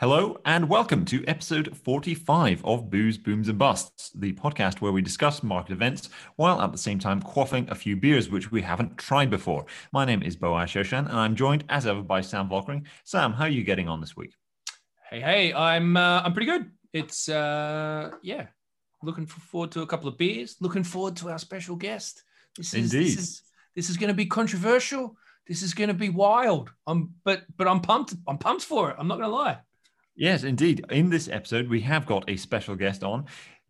Hello and welcome to episode 45 of Booze, Booms and Busts, the podcast where we discuss market events while at the same time quaffing a few beers which we haven't tried before. My name is Boaz Shoshan and I'm joined as ever by Sam Volkering. Sam, how are you getting on this week? Hey, hey, I'm uh, I'm pretty good. It's uh yeah, looking forward to a couple of beers. Looking forward to our special guest. This is Indeed. this is this is going to be controversial. This is going to be wild. I'm but but I'm pumped. I'm pumped for it. I'm not going to lie. Yes, indeed. In this episode, we have got a special guest on.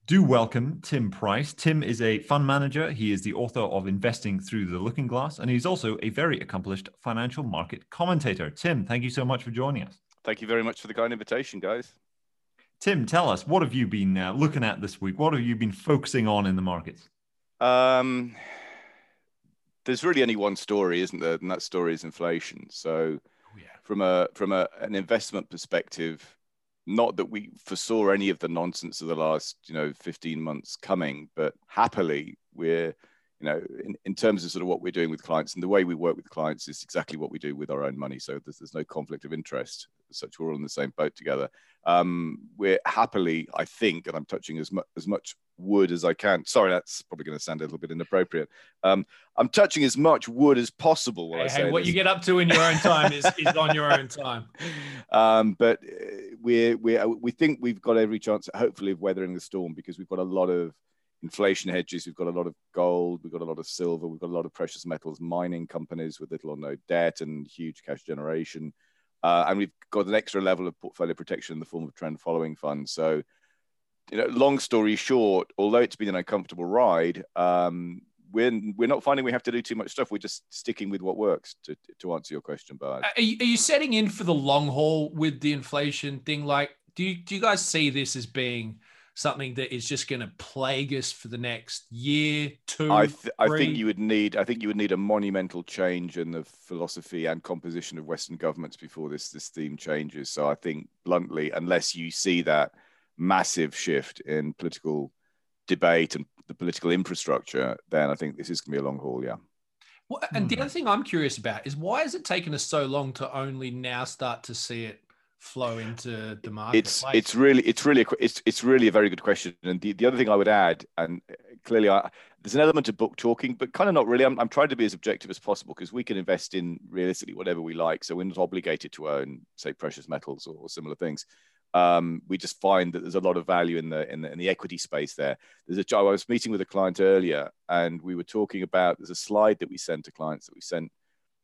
Do welcome Tim Price. Tim is a fund manager. He is the author of Investing Through the Looking Glass, and he's also a very accomplished financial market commentator. Tim, thank you so much for joining us. Thank you very much for the kind invitation, guys. Tim, tell us, what have you been uh, looking at this week? What have you been focusing on in the markets? Um, there's really only one story, isn't there? And that story is inflation. So, yeah. from a from a, an investment perspective, not that we foresaw any of the nonsense of the last you know 15 months coming, but happily we're you know in, in terms of sort of what we're doing with clients and the way we work with clients is exactly what we do with our own money. So there's, there's no conflict of interest. As such, we're all in the same boat together. Um, we're happily, I think, and I'm touching as much as much wood as I can. Sorry, that's probably going to sound a little bit inappropriate. Um, I'm touching as much wood as possible. Hey, hey, what this. you get up to in your own time is, is on your own time. um, but uh, we we we think we've got every chance, hopefully, of weathering the storm because we've got a lot of inflation hedges. We've got a lot of gold. We've got a lot of silver. We've got a lot of precious metals, mining companies with little or no debt and huge cash generation. Uh, and we've got an extra level of portfolio protection in the form of trend following funds. So, you know, long story short, although it's been an uncomfortable ride, um, we're we're not finding we have to do too much stuff. We're just sticking with what works. To to answer your question, Bard. Are you, are you setting in for the long haul with the inflation thing? Like, do you, do you guys see this as being something that is just going to plague us for the next year, two? I, th- I think you would need I think you would need a monumental change in the philosophy and composition of Western governments before this this theme changes. So I think bluntly, unless you see that massive shift in political debate and the political infrastructure, then I think this is going to be a long haul. Yeah. Well, and the Hmm. other thing I'm curious about is why has it taken us so long to only now start to see it flow into the market? it's it's really it's really a, it's it's really a very good question and the, the other thing i would add and clearly I, there's an element of book talking but kind of not really i'm, I'm trying to be as objective as possible because we can invest in realistically whatever we like so we're not obligated to own say precious metals or, or similar things um, we just find that there's a lot of value in the, in the in the equity space there there's a i was meeting with a client earlier and we were talking about there's a slide that we sent to clients that we sent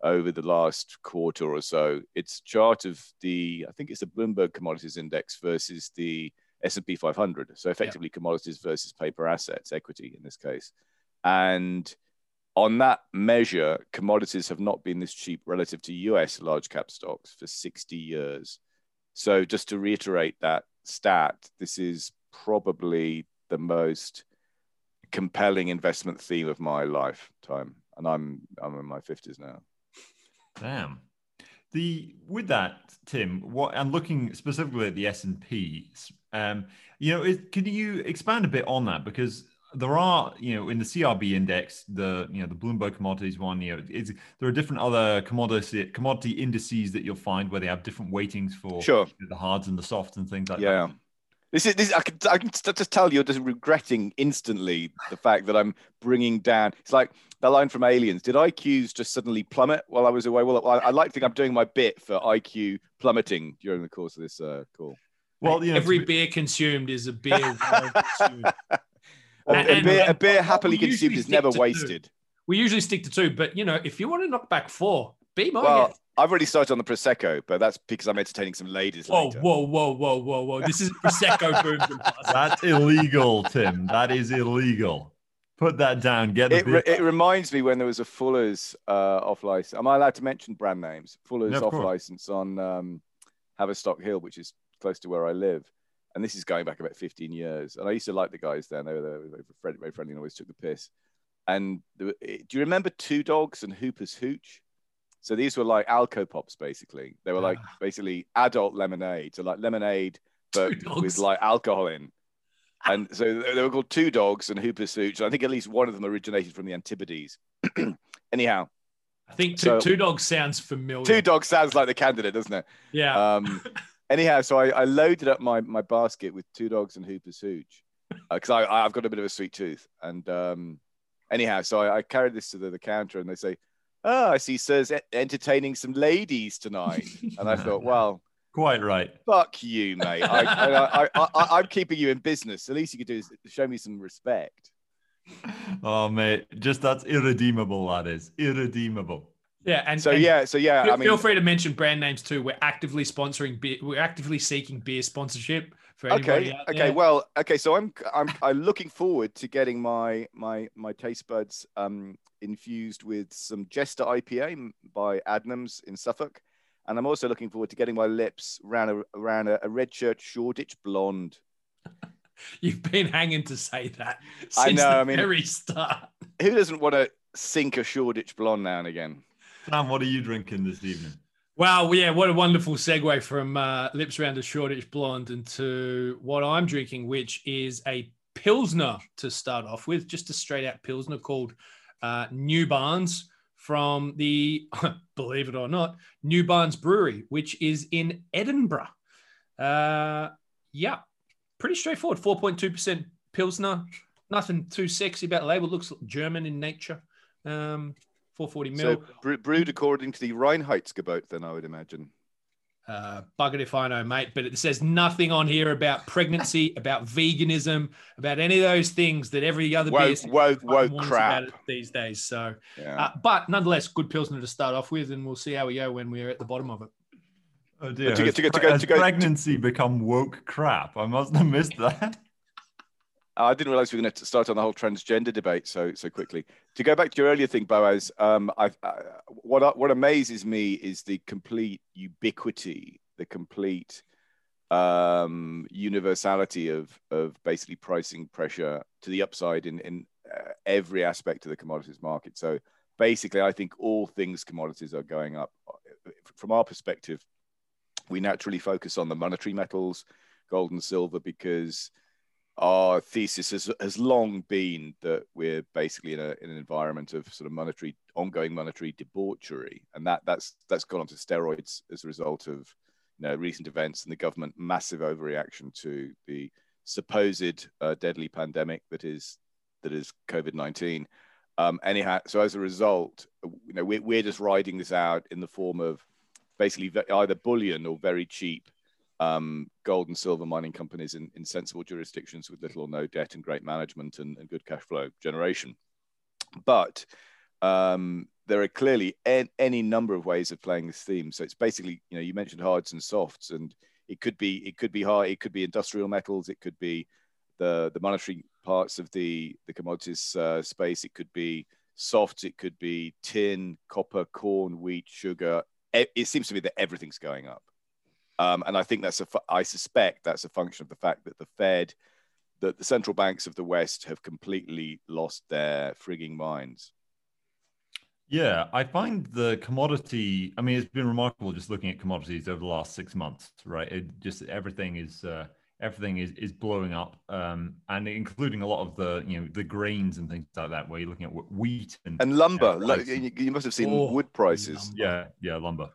over the last quarter or so. It's a chart of the, I think it's the Bloomberg Commodities Index versus the S&P 500. So effectively commodities versus paper assets, equity in this case. And on that measure, commodities have not been this cheap relative to US large cap stocks for 60 years. So just to reiterate that stat, this is probably the most compelling investment theme of my lifetime. And I'm I'm in my 50s now. Damn. The with that, Tim, what and looking specifically at the S and P, um, you know, is, can you expand a bit on that because there are, you know, in the CRB index, the you know the Bloomberg commodities one, you know, is there are different other commodity commodity indices that you'll find where they have different weightings for Sure. the hards and the softs and things like that. Yeah. that. This is this. I can I can just tell you're just regretting instantly the fact that I'm bringing down. It's like that line from Aliens. Did IQs just suddenly plummet while I was away? Well, I, I like to think I'm doing my bit for IQ plummeting during the course of this uh, call. Well, you know, every be- beer consumed is a beer consumed. A, And- a beer, a beer happily consumed is never to do- wasted. We usually stick to two, but you know, if you want to knock back four, be my Well, guest. I've already started on the prosecco, but that's because I'm entertaining some ladies Whoa, later. whoa, whoa, whoa, whoa, whoa! This is prosecco boom. that's illegal, Tim. That is illegal. Put that down. Get the It, re- it reminds me when there was a Fuller's uh, off license. Am I allowed to mention brand names? Fuller's Yeah, of off course. license on um, Haverstock Hill, which is close to where I live. And this is going back about 15 years. And I used to like the guys then. They were, they were very, friendly, very friendly and always took the piss. And were, do you remember Two Dogs and Hooper's Hooch? So these were like Alco Pops, basically. They were like Ah. basically adult lemonade. So like lemonade, but with like alcohol in. And so they they were called Two Dogs and Hooper's Hooch. I think at least one of them originated from the Antipodes. Anyhow, I think two, So- two dogs sounds familiar. Two Dogs sounds like the candidate, doesn't it? Yeah. Um, anyhow, so I, I loaded up my my basket with two dogs and Hooper's Hooch because uh, I I've got a bit of a sweet tooth, and um, anyhow, so I, I carried this to the, the counter, and they say, "Oh, I see, sir's entertaining some ladies tonight," and I thought, well. Quite right. Fuck you, mate. I, I, I, I, am keeping you in business. The least you could do is show me some respect. Oh, mate, just that's irredeemable. That is irredeemable. Yeah, and so and yeah, so yeah. Feel, I mean, feel free to mention brand names too. We're actively sponsoring beer. We're actively seeking beer sponsorship for anybody. Okay, okay. Well, okay. So I'm I'm I'm looking forward to getting my my my taste buds um infused with some Jester IPA by Adnams in Suffolk, and I'm also looking forward to getting my lips around a around a, a Redchurch Shoreditch blonde. You've been hanging to say that since I know, the I mean, very start. Who doesn't want to sink a Shoreditch blonde now and again? Sam, what are you drinking this evening? Wow, yeah, what a wonderful segue from uh, Lips Round a Shoreditch Blonde into what I'm drinking, which is a Pilsner to start off with, just a straight out Pilsner called uh, New Barns from the, believe it or not, New Barns Brewery, which is in Edinburgh. Uh, yeah, pretty straightforward. 4.2% Pilsner. Nothing too sexy about the label. Looks German in nature. Um, 440 mil. So brewed according to the Reinheitsgebot, then I would imagine. Uh, bugger if I know, mate. But it says nothing on here about pregnancy, about veganism, about any of those things that every other woke, beer woke, woke crap these days. So, yeah. uh, but nonetheless, good pilsner to start off with, and we'll see how we go when we're at the bottom of it. Oh dear! To has, get, to get, to go, to go, pregnancy become woke crap? I must have missed that. I didn't realize we were going to start on the whole transgender debate so so quickly. To go back to your earlier thing, Boaz, um, I, what what amazes me is the complete ubiquity, the complete um, universality of of basically pricing pressure to the upside in in uh, every aspect of the commodities market. So basically, I think all things commodities are going up. From our perspective, we naturally focus on the monetary metals, gold and silver, because our thesis has, has long been that we're basically in, a, in an environment of sort of monetary ongoing monetary debauchery. And that that's that's gone onto steroids as a result of you know recent events and the government massive overreaction to the supposed uh, deadly pandemic that is that is covid-19 um, anyhow so as a result you know we're, we're just riding this out in the form of basically either bullion or very cheap um, gold and silver mining companies in, in sensible jurisdictions with little or no debt and great management and, and good cash flow generation. But um, there are clearly en- any number of ways of playing this theme. So it's basically, you know, you mentioned hards and softs, and it could be it could be hard, it could be industrial metals, it could be the the monetary parts of the the commodities uh, space, it could be softs, it could be tin, copper, corn, wheat, sugar. It, it seems to me that everything's going up. Um, and I think that's a, I suspect that's a function of the fact that the Fed, that the central banks of the West have completely lost their frigging minds. Yeah, I find the commodity. I mean, it's been remarkable just looking at commodities over the last six months, right? It just everything is uh, everything is is blowing up, um, and including a lot of the you know the grains and things like that. Where you're looking at wheat and, and lumber. you, you, must have seen oh, wood prices. Lumber. Yeah, yeah, lumber.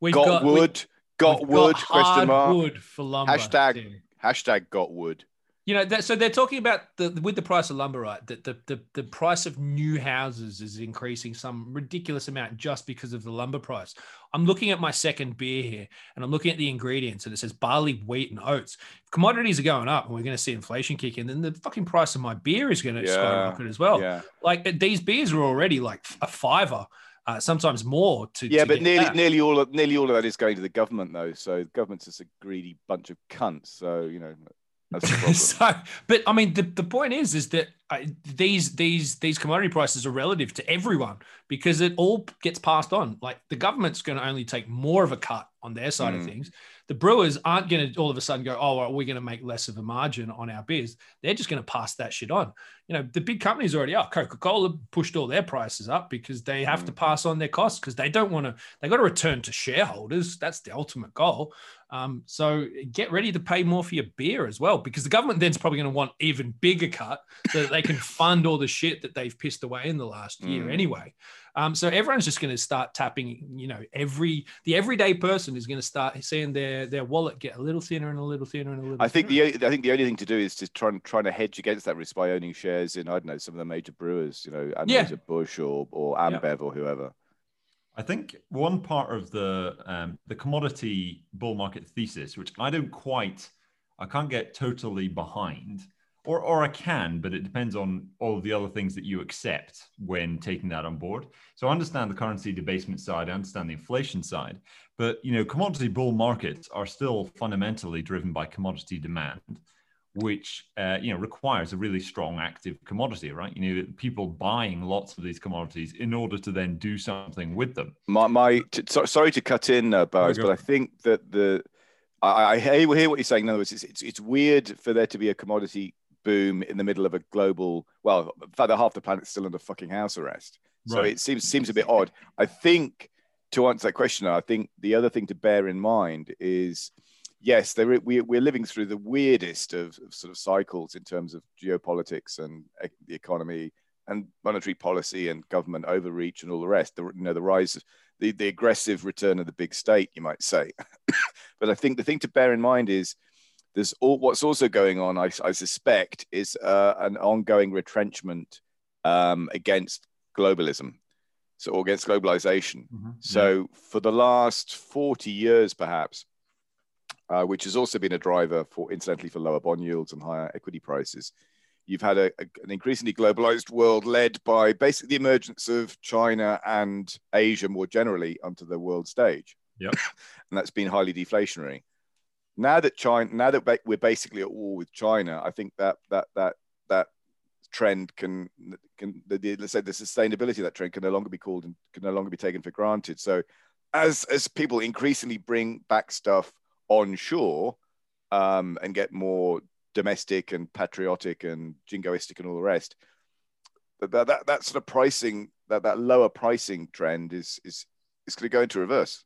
We've got, got wood. We, got wood got question mark wood for lumber hashtag too. hashtag got wood you know that, so they're talking about the with the price of lumber right that the, the the price of new houses is increasing some ridiculous amount just because of the lumber price i'm looking at my second beer here and i'm looking at the ingredients and it says barley wheat and oats if commodities are going up and we're going to see inflation kick in then the fucking price of my beer is going to yeah. skyrocket as well yeah. like these beers are already like a fiver uh, sometimes more to yeah to but nearly nearly all of nearly all of that is going to the government though. So the government's just a greedy bunch of cunts. So you know that's the problem. so but i mean the, the point is is that these these these commodity prices are relative to everyone because it all gets passed on like the government's going to only take more of a cut on their side mm. of things the brewers aren't going to all of a sudden go, oh, well, we're going to make less of a margin on our beers. They're just going to pass that shit on. You know, the big companies already are. Coca Cola pushed all their prices up because they have mm. to pass on their costs because they don't want to, they got to return to shareholders. That's the ultimate goal. Um, so get ready to pay more for your beer as well because the government then's probably going to want even bigger cut so they can fund all the shit that they've pissed away in the last year Mm. anyway. Um, so everyone's just going to start tapping. You know, every the everyday person is going to start seeing their their wallet get a little thinner and a little thinner and a little. I think thinner. the I think the only thing to do is to try and trying to hedge against that risk by owning shares in I don't know some of the major brewers, you know, Yeah. Anheuser Busch or or Yeah. Ambev or whoever. I think one part of the um, the commodity bull market thesis, which I don't quite, I can't get totally behind, or or I can, but it depends on all of the other things that you accept when taking that on board. So I understand the currency debasement side, I understand the inflation side, but you know, commodity bull markets are still fundamentally driven by commodity demand. Which uh, you know requires a really strong active commodity, right? You know, people buying lots of these commodities in order to then do something with them. My my t- so, sorry to cut in, uh, but I think that the I, I hear, hear what you're saying. In other words, it's, it's it's weird for there to be a commodity boom in the middle of a global. Well, in fact, half the planet's still under fucking house arrest. So Right. it seems seems a bit odd. I think to answer that question, I think the other thing to bear in mind is yes, there we, we're living through the weirdest of, of sort of cycles in terms of geopolitics and the economy and monetary policy and government overreach and all the rest. The you know the rise of the, the aggressive return of the big state, you might say. but I think the thing to bear in mind is there's all what's also going on. I, I suspect is uh, an ongoing retrenchment um, against globalism, so or against globalization. So for the last 40 years, perhaps, uh, which has also been a driver for, incidentally, for lower bond yields and higher equity prices, you've had a, a- an increasingly globalized world led by basically the emergence of China and Asia more generally onto the world stage. Yep. and that's been highly deflationary. Now that China, now that we're basically at war with China, I think that that that that trend can can the, let's say the sustainability of that trend can no longer be called and can no longer be taken for granted. So as as people increasingly bring back stuff onshore um, and get more domestic and patriotic and jingoistic and all the rest, that that, that, that sort of pricing that that lower pricing trend is is is going to go into reverse.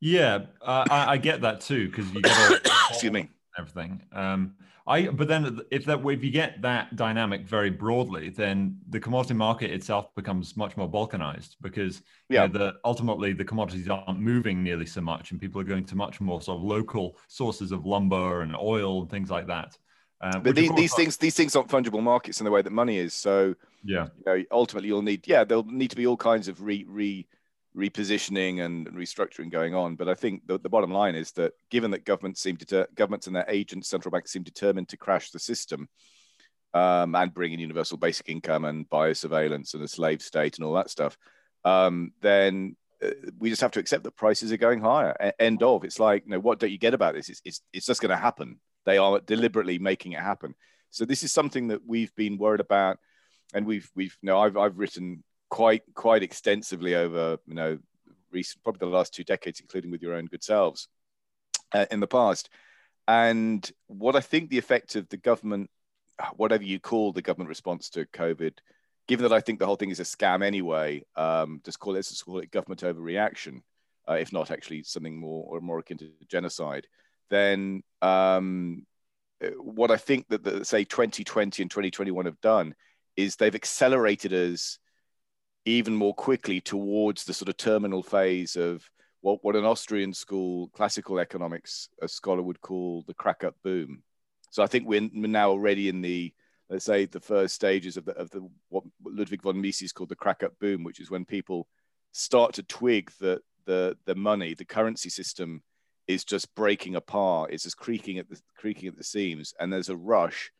Yeah, uh, I, I get that too because you get Excuse me. everything. Um, I but then if that if you get that dynamic very broadly, then the commodity market itself becomes much more balkanized because you Yeah. know, the ultimately the commodities aren't moving nearly so much, and people are going to much more sort of local sources of lumber and oil and things like that. Uh, But these, these things these things aren't fungible markets in the way that money is. So yeah, you know, ultimately you'll need yeah there'll need to be all kinds of re, re repositioning and restructuring going on. But i think the, the bottom line is that given that governments seem to governments and their agents central banks seem determined to crash the system um, and bring in universal basic income and biosurveillance and a slave state and all that stuff um, then uh, we just have to accept that prices are going higher. E- end of. It's like you know what don't you get about this? It's, it's, it's just going to happen. They are deliberately making it happen. So this is something that we've been worried about and we've we've you know I've I've written quite quite extensively over you know recent probably the last two decades, including with your own good selves uh, in the past. And what I think the effect of the government, whatever you call the government response to COVID, given that I think the whole thing is a scam anyway, um, just call it just call it government overreaction, uh, if not actually something more or more akin to genocide, then um, what I think that the, say 2020 and 2021 have done is they've accelerated us even more quickly towards the sort of terminal phase of what, what an Austrian school classical economics scholar would call the crack up boom. So I think we're, we're now already in the let's say the first stages of the of the what Ludwig von Mises called the crack up boom, which is when people start to twig that the the money, the currency system is just breaking apart, it's just creaking at the creaking at the seams, and there's a rush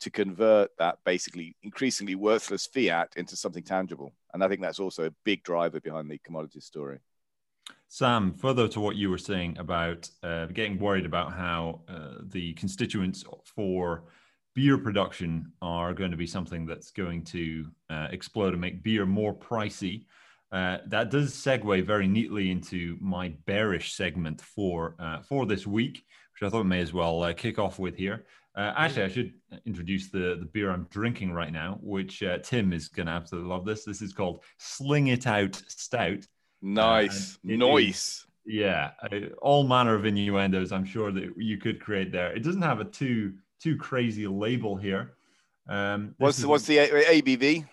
to convert that basically increasingly worthless fiat into something tangible. And I think that's also a big driver behind the commodity story. Sam, further to what you were saying about uh, getting worried about how uh, the constituents for beer production are going to be something that's going to uh, explode and make beer more pricey. Uh, that does segue very neatly into my bearish segment for uh, for this week, which I thought may as well uh, kick off with here. Uh, actually, I should introduce the, the beer I'm drinking right now, which uh, Tim is going to absolutely love. This this is called Sling It Out Stout. Nice, Uh, nice. Yeah, uh, all manner of innuendos. I'm sure that you could create there. It doesn't have a too too crazy label here, Um, What's is- the, what's the ABV?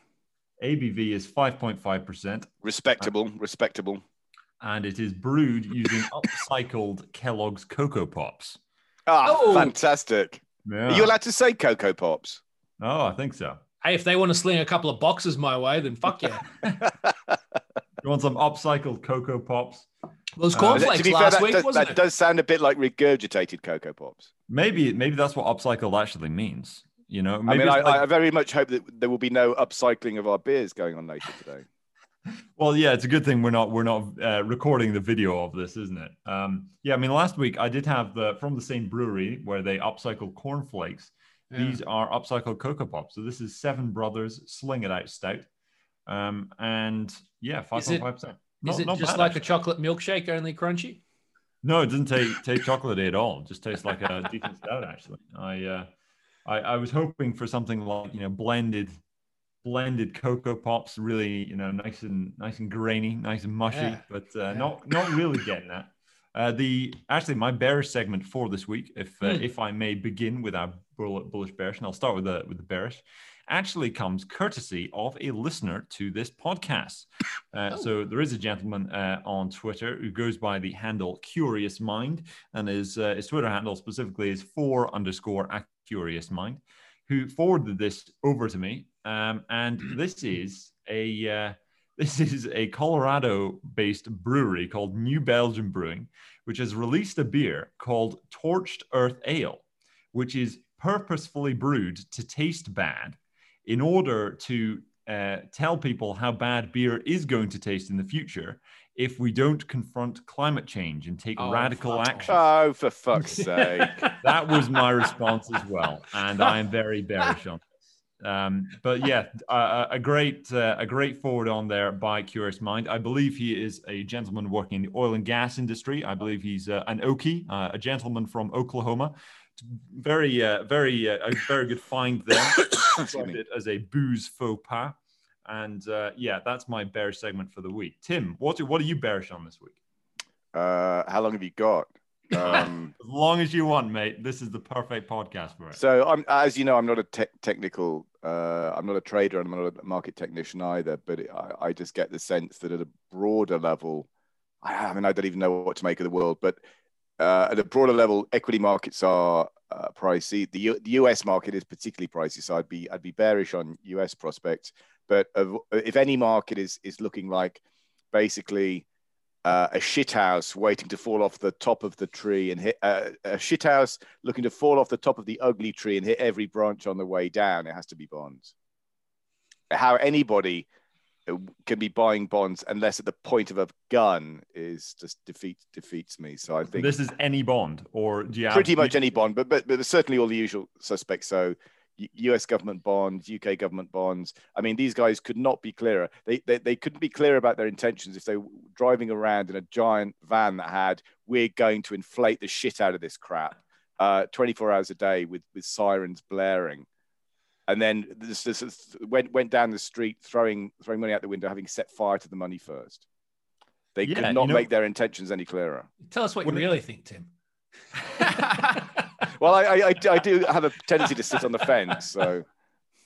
ABV is 5.5%, Respectable, respectable. and it is brewed using upcycled Kellogg's Coco Pops. Ah, Oh. fantastic. Yeah. Are you allowed to say Coco Pops? oh, I think so. Hey, if they want to sling a couple of boxes my way, then fuck yeah. You want some upcycled Coco Pops? Those Uh, cornflakes to be fair, last that, week, does, wasn't that it? does sound a bit like regurgitated Coco Pops. Maybe, maybe that's what upcycled actually means. You know, I mean, I, like- I very much hope that there will be no upcycling of our beers going on later today. Well, yeah, it's a good thing we're not we're not uh, recording the video of this, isn't it? Um, yeah, I mean, last week I did have the from the same brewery where they upcycle cornflakes. Yeah. These are upcycled coco pops. So this is Seven Brothers Sling It Out Stout, um, and yeah, five Is it- point five percent. Is it just like a chocolate milkshake, only crunchy? No, it doesn't taste taste chocolatey at all. It just tastes like a decent stout. Actually, I, uh, I I was hoping for something like you know blended blended coco pops, really you know nice and nice and grainy, nice and mushy, Yeah. but uh, Yeah. not not really getting that. Uh, the actually my bearish segment for this week, if uh, Hmm. if I may begin with our bull- bullish bearish, and I'll start with the with the bearish, actually comes courtesy of a listener to this podcast. Uh, Oh. So there is a gentleman uh, on Twitter who goes by the handle Curious Mind, and his uh, his Twitter handle specifically is for underscore curious mind, who forwarded this over to me. Um, and this is a uh, this is a Colorado-based brewery called New Belgium Brewing, which has released a beer called Torched Earth Ale, which is purposefully brewed to taste bad in order to uh, tell people how bad beer is going to taste in the future if we don't confront climate change and take Oh, radical fuck action. Oh, for fuck's sake. That was my response as well, and I am very bearish on this. Um, but yeah, a, a great uh, a great forward on there by Curious Mind. I believe he is a gentleman working in the oil and gas industry. I believe he's uh, an Okie, uh, a gentleman from Oklahoma. Very uh, very uh, a very good find there. Excuse me. it as a booze faux pas. And uh, yeah, that's my bearish segment for the week. Tim, what what are you bearish on this week? Uh, how long have you got? Um, As long as you want, mate. This is the perfect podcast for it. so, I'm, as you know, I'm not a tech technical, uh, I'm not a trader, and I'm not a market technician either. But it, I, I just get the sense that at a broader level, I, I mean, I don't even know what to make of the world, but uh, at a broader level, equity markets are uh, pricey. The, U, the US market is particularly pricey, so I'd be I'd be bearish on US prospects. But of, if any market is is looking like basically uh, a shithouse waiting to fall off the top of the tree and hit uh, a shithouse looking to fall off the top of the ugly tree and hit every branch on the way down, it has to be bonds. How anybody uh, can be buying bonds unless at the point of a gun is just defeat defeats me. So I think This is any bond, or do pretty much any bond, but but, but certainly all the usual suspects. So U.S. government bonds, UK government bonds. I mean, these guys could not be clearer. They, they they couldn't be clear about their intentions if they were driving around in a giant van that had "We're going to inflate the shit out of this crap," uh, 24 hours a day with with sirens blaring. And then this, this, this went went down the street throwing throwing money out the window, having set fire to the money first. They Yeah, could you not know- make their intentions any clearer. Tell us what Well, you really think, Tim. Well, I, I, I I do have a tendency to sit on the fence, so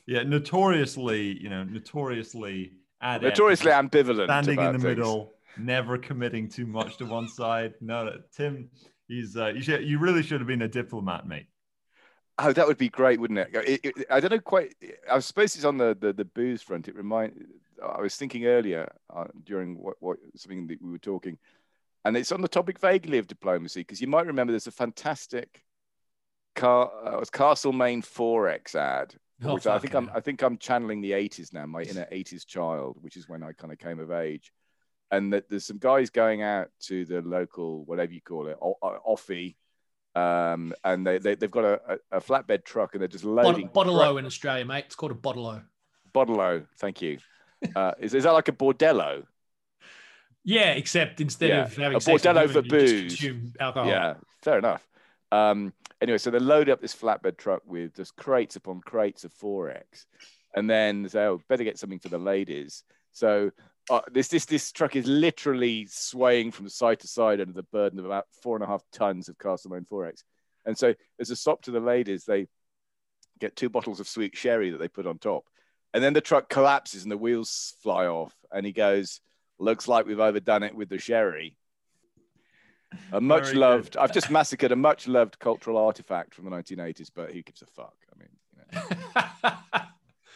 Yeah, notoriously, you know, notoriously adept, notoriously ambivalent. standing in the things. middle, never committing too much to one side. No, no, Tim, he's uh, you should you really should have been a diplomat, mate. Oh, that would be great, wouldn't it? It- it- I don't know quite. I suppose it's on the, the, the booze front. It remind. I was thinking earlier uh, during what, what something that we were talking, and it's on the topic vaguely of diplomacy because you might remember there's a fantastic car. Uh, it was Castlemaine Forex ad, Oh, which I think yeah. I'm I think I'm channeling the 80s now, my inner 80s child, which is when I kind of came of age. And that there's some guys going out to the local, whatever you call it, o- offie, um, and they, they they've got a, a, flatbed truck and they're just loading Bot- Bottle-o in Australia, mate. It's called a bottle-o. Bottle-o, thank you. Uh, is, is that like a bordello? Yeah, except instead Yeah, of having a bordello for booze. alcohol. Yeah, fair enough. Um, anyway, so they load up this flatbed truck with just crates upon crates of Forex, and then they say, "Oh, better get something for the ladies." So uh, this this this truck is literally swaying from side to side under the burden of about four and a half tons of Castlemaine Forex. And so, as a sop to the ladies, they get two bottles of sweet sherry that they put on top. And then the truck collapses and the wheels fly off. And he goes, Looks like we've overdone it with the sherry. A much Very loved. I've just massacred a much loved cultural artifact from the 1980s, but who gives a fuck? I mean, you know.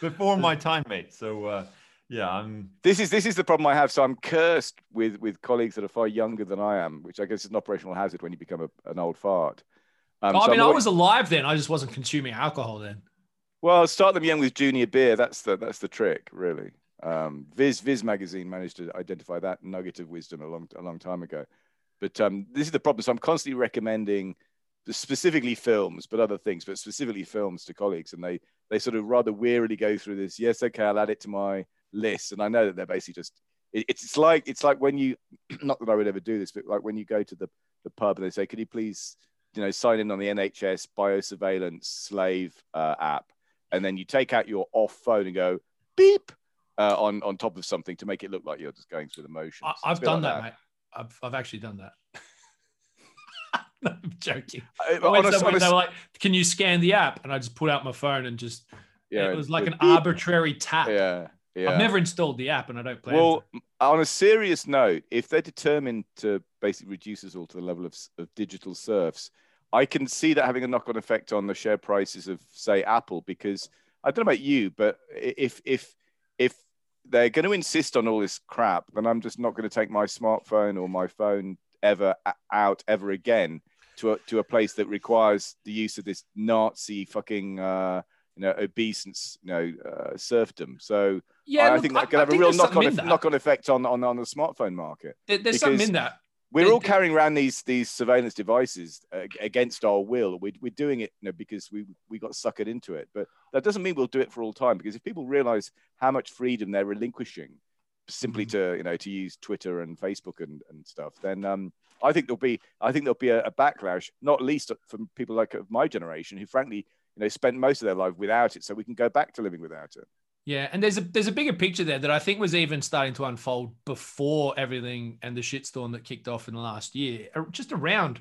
Before my time, mate. So uh, yeah, I'm. this is this is the problem I have. So I'm cursed with with colleagues that are far younger than I am, which I guess is an operational hazard when you become a, an old fart. Um, I so mean, I'm I was alive then. I just wasn't consuming alcohol then. Well, start them young with junior beer. That's the that's the trick, really. Um, Viz Viz magazine managed to identify that nugget of wisdom a long a long time ago. But um, this is the problem. So I'm constantly recommending specifically films, but other things, but specifically films to colleagues, and they they sort of rather wearily go through this. Yes, okay, I'll add it to my list, and I know that they're basically just. It, it's like it's like when you, not that I would ever do this, but like when you go to the the pub and they say, "Could you please, you know, sign in on the NHS biosurveillance slave uh, app?" and then you take out your off phone and go beep uh, on on top of something to make it look like you're just going through the motions. I, I've done like that, mate. I've, I've actually done that. no, I'm joking. Uh, I went on a- somewhere, they were like, "Can you scan the app?" And I just put out my phone and just yeah, it was like an arbitrary tap. Yeah, yeah. I've never installed the app, and I don't plan. well, to. on a serious note, if they're determined to basically reduce us all to the level of, of digital serfs, I can see that having a knock-on effect on the share prices of, say, Apple. Because I don't know about you, but if if they're going to insist on all this crap, then I'm just not going to take my smartphone or my phone ever out ever again to a, to a place that requires the use of this Nazi fucking uh, you know obeisance you know uh, serfdom. So Yeah, I, I think that could I have a real knock on knock on effect on, on on the smartphone market. There- there's something in that. We're all carrying around these these surveillance devices uh, against our will. We're, we're doing it you know, because we we got suckered into it. But that doesn't mean we'll do it for all time. Because if people realize how much freedom they're relinquishing simply Mm-hmm. to you know to use Twitter and Facebook and, and stuff, then um, I think there'll be I think there'll be a, a backlash, not least from people like of my generation who frankly you know spent most of their life without it, so we can go back to living without it. Yeah, and there's a there's a bigger picture there that I think was even starting to unfold before everything and the shitstorm that kicked off in the last year, just around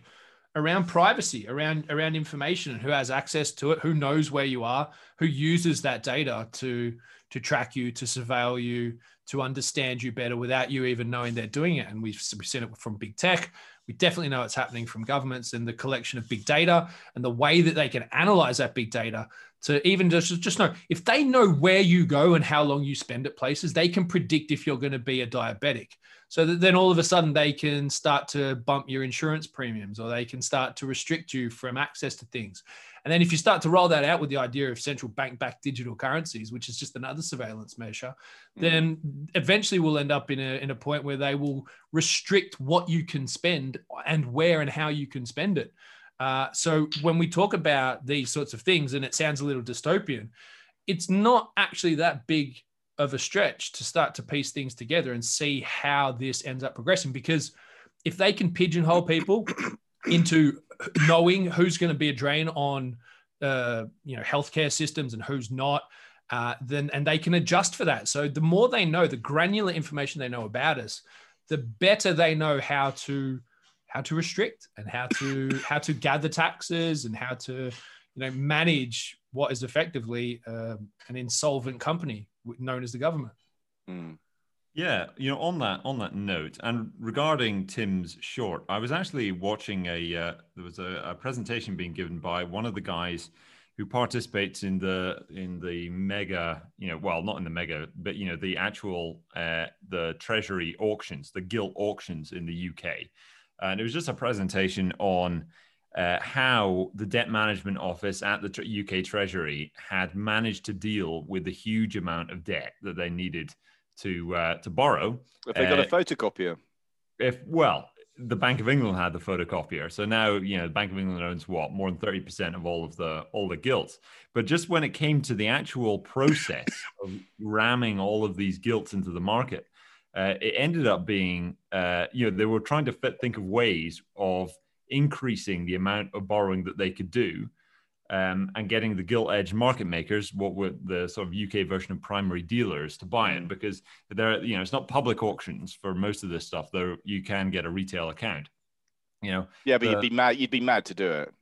around privacy, around around information, and who has access to it, who knows where you are, who uses that data to to track you, to surveil you, to understand you better without you even knowing they're doing it. And we've, we've seen it from big tech. We definitely know it's happening from governments and the collection of big data and the way that they can analyze that big data to even just just know if they know where you go and how long you spend at places, they can predict if you're going to be a diabetic. So that then all of a sudden they can start to bump your insurance premiums or they can start to restrict you from access to things. And then if you start to roll that out with the idea of central bank backed digital currencies, which is just another surveillance measure, then eventually we'll end up in a, in a point where they will restrict what you can spend and where and how you can spend it. Uh, so when we talk about these sorts of things, and it sounds a little dystopian, it's not actually that big of a stretch to start to piece things together and see how this ends up progressing. Because if they can pigeonhole people into knowing who's going to be a drain on, uh, you know, healthcare systems and who's not, uh, then and they can adjust for that. So the more they know, the granular information they know about us, the better they know how to how to restrict and how to how to gather taxes and how to you know manage what is effectively um, an insolvent company known as the government. Mm. Yeah, you know, on that on that note, and regarding Tim's short, I was actually watching a uh, there was a, a presentation being given by one of the guys who participates in the in the mega, you know, well, not in the mega, but you know, the actual uh, the treasury auctions, the gilt auctions in the UK, and it was just a presentation on. Uh, how the debt management office at the UK Treasury had managed to deal with the huge amount of debt that they needed to uh, to borrow. If they got Uh, a photocopier, If well, the Bank of England had the photocopier, so now you know the Bank of England owns what more than thirty percent of all of the all the gilts. But just when it came to the actual process of ramming all of these gilts into the market, uh, it ended up being uh, you know they were trying to fit, think of ways of increasing the amount of borrowing that they could do um, and getting the gilt edge market makers, what were the sort of UK version of primary dealers, to buy it because they're you know it's not public auctions for most of this stuff. Though you can get a retail account. You know, yeah, but the- you'd be mad. You'd be mad to do it.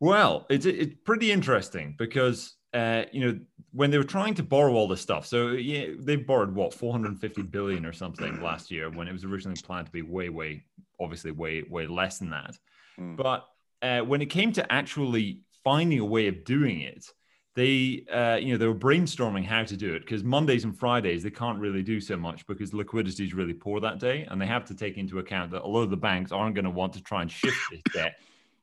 well, it's it's pretty interesting because uh, you know, when they were trying to borrow all this stuff, so yeah, they borrowed what 450 billion or something last year when it was originally planned to be way, way, obviously way, way less than that. Mm. But uh, when it came to actually finding a way of doing it, they, uh, you know, they were brainstorming how to do it because Mondays and Fridays they can't really do so much because liquidity is really poor that day, and they have to take into account that a lot of the banks aren't going to want to try and shift this debt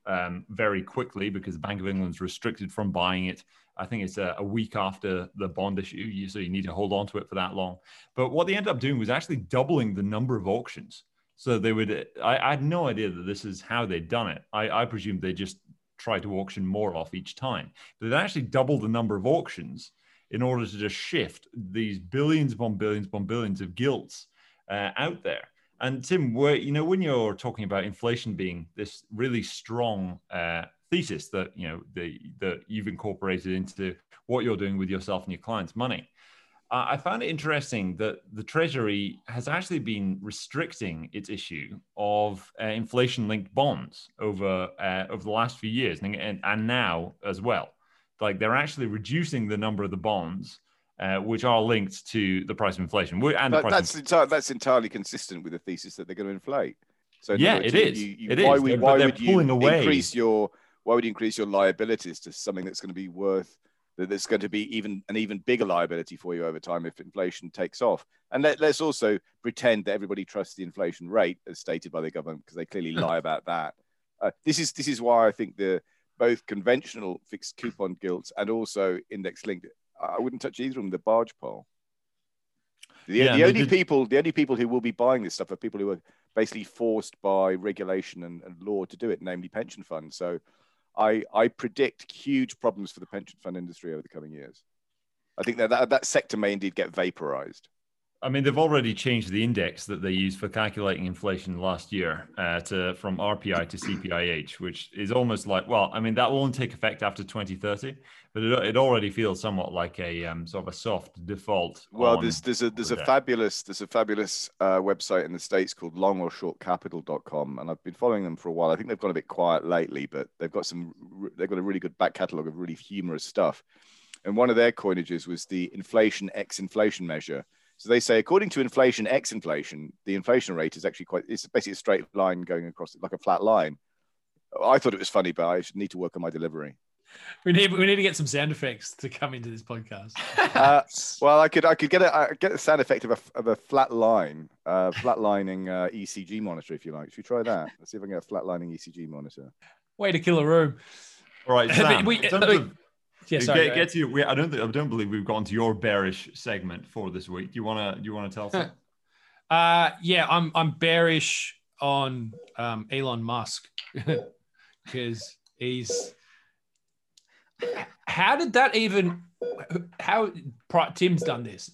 um, very quickly because the Bank of England's restricted from buying it. I think it's a, a, week after the bond issue, so you need to hold on to it for that long. But what they ended up doing was actually doubling the number of auctions. So they would. I, I had no idea that this is how they'd done it. I, I presumed they just try to auction more off each time. But they actually doubled the number of auctions in order to just shift these billions upon billions upon billions of gilts uh, out there. And Tim, you know, when you're talking about inflation being this really strong uh, thesis that you know the, that you've incorporated into what you're doing with yourself and your clients' money, uh, I found it interesting that the Treasury has actually been restricting its issue of uh, inflation-linked bonds over uh, over the last few years, and, and, and now as well. Like they're actually reducing the number of the bonds uh, which are linked to the price of inflation. And that's enti- that's entirely consistent with the thesis that they're going to inflate. So yeah, it is. You, you, it why is. We, why would you away. increase your why would you increase your liabilities to something that's going to be worth that's going to be even an even bigger liability for you over time if inflation takes off. And let, us also pretend that everybody trusts the inflation rate as stated by the government because they clearly lie about that. Uh, this is this is why I think the both conventional fixed coupon gilts and also index linked. I wouldn't touch either of them. The barge pole. The, yeah, the only did... people, the only people who will be buying this stuff are people who are basically forced by regulation and, and law to do it, namely pension funds. So I, I predict huge problems for the pension fund industry over the coming years. I think that, that that sector may indeed get vaporized. I mean, they've already changed the index that they use for calculating inflation last year uh, to from RPI to CPIH, which is almost like, well, I mean, that won't take effect after 2030, but it, it already feels somewhat like a um, sort of a soft default. Well, there's there's a there's a fabulous there's a fabulous uh, website in the states called longorshortcapital.com, and I've been following them for a while. I think they've gone a bit quiet lately, but they've got some they've got a really good back catalog of really humorous stuff. And one of their coinages was the inflation x inflation measure so they say, according to inflation x inflation, the inflation rate is actually quite, it's basically a straight line going across like a flat line. I thought it was funny, but I need to work on my delivery. We need we need to get some sound effects to come into this podcast. uh, well, I could I could get a I get a sound effect of a of a flat line, uh, flatlining uh, ECG monitor if you like. Should we try that? Let's see if I can get a flatlining ECG monitor. Way to kill a room. All right, Sam, we, yeah, sorry, get, get to you. We, I don't think, I don't believe we've gone to your bearish segment for this week. Do you want to do you want to tell us? uh, yeah, I'm I'm bearish on um, Elon Musk because he's. How did that even? How Tim's done this?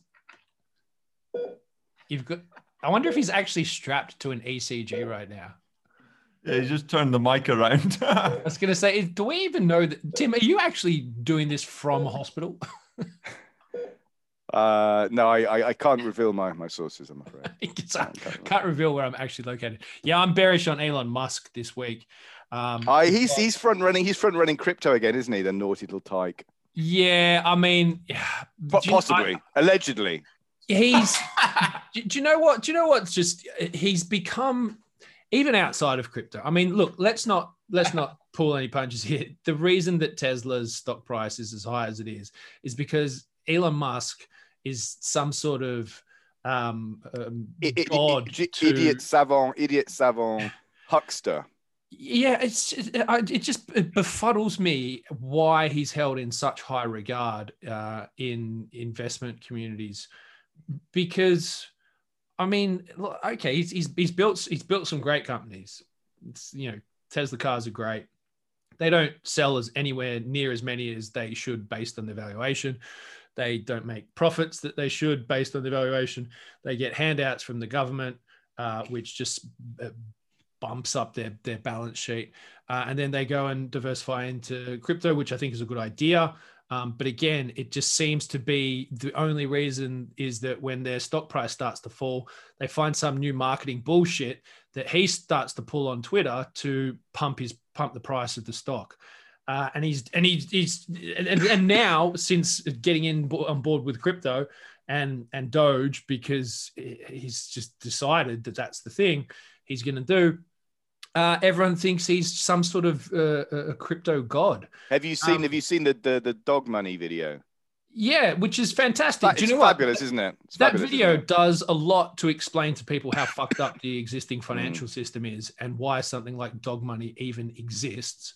You've got. I wonder if he's actually strapped to an ECG right now. Yeah, he just turned the mic around. I was going to say, do we even know that? Tim, are you actually doing this from a hospital? uh, no, I, I, can't reveal my, my sources, I'm afraid. can't, can't, reveal where I'm actually located. Yeah, I'm bearish on Elon Musk this week. Um, uh, he's, he's front running. He's front running crypto again, isn't he? The naughty little tyke. Yeah, I mean, but possibly, I, allegedly. He's. do, do you know what? Do you know what's just? He's become even outside of crypto. I mean, look, let's not let's not pull any punches here. The reason that Tesla's stock price is as high as it is is because Elon Musk is some sort of um, um god idiot, to... idiot savant, idiot savant huckster. Yeah, it's it just it befuddles me why he's held in such high regard uh, in investment communities because I mean, okay, he's, he's, he's built he's built some great companies. It's, you know, Tesla cars are great. They don't sell as anywhere near as many as they should based on the valuation. They don't make profits that they should based on the valuation. They get handouts from the government, uh, which just uh, bumps up their their balance sheet. Uh, and then they go and diversify into crypto, which I think is a good idea. Um, but again, it just seems to be the only reason is that when their stock price starts to fall, they find some new marketing bullshit that he starts to pull on Twitter to pump his pump the price of the stock. Uh, and he's and he's, he's and, and now since getting in on board with crypto and and Doge because he's just decided that that's the thing he's going to do. Uh, everyone thinks he's some sort of uh, a crypto god. Have you seen um, Have you seen the, the the dog money video? Yeah, which is fantastic. Do you know fabulous, what? isn't it? It's that video it? does a lot to explain to people how fucked up the existing financial mm. system is and why something like dog money even exists.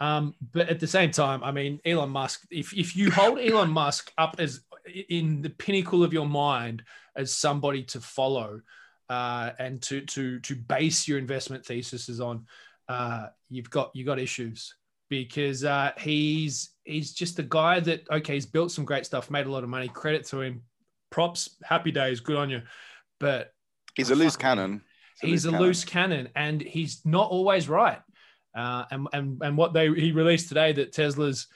Um, but at the same time, I mean, Elon Musk, if, if you hold Elon Musk up as in the pinnacle of your mind as somebody to follow uh, and to, to, to base your investment thesis on, uh, you've got, you got issues because uh, he's, he's just a guy that, okay, he's built some great stuff, made a lot of money, credit to him, props, happy days, good on you. But he's a loose cannon. He's a, loose, a loose cannon and he's not always right. Uh, and, and and what they he released today that Tesla's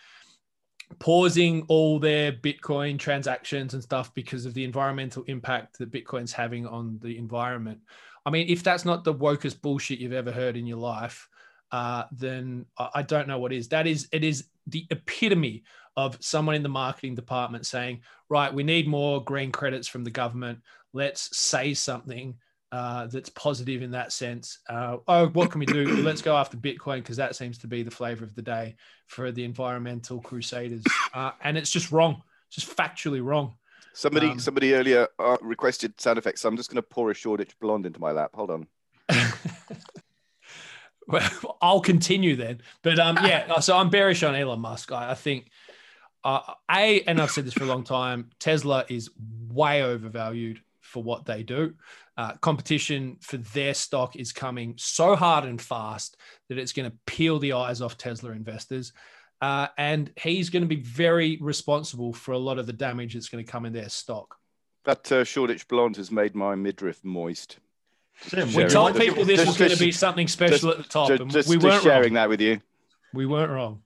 pausing all their Bitcoin transactions and stuff because of the environmental impact that Bitcoin's having on the environment. I mean, if that's not the wokest bullshit you've ever heard in your life, uh, then I don't know what is. That is, it is the epitome of someone in the marketing department saying, right, we need more green credits from the government. Let's say something uh, that's positive in that sense. Uh, oh, what can we do? Let's go after Bitcoin because that seems to be the flavor of the day for the environmental crusaders, uh, and it's just wrong, just factually wrong. Somebody, um, somebody earlier uh, requested sound effects, so I'm just going to pour a Shoreditch blonde into my lap. Hold on. well, I'll continue then, but um, yeah. So I'm bearish on Elon Musk. I, I think. Uh, a and I've said this for a long time. Tesla is way overvalued for what they do. Uh, competition for their stock is coming so hard and fast that it's going to peel the eyes off Tesla investors. Uh, and he's going to be very responsible for a lot of the damage that's going to come in their stock. That uh, Shoreditch blonde has made my midriff moist. we told people this just, was going to be something special just, at the top, just, and just, we weren't sharing wrong. that with you. We weren't wrong.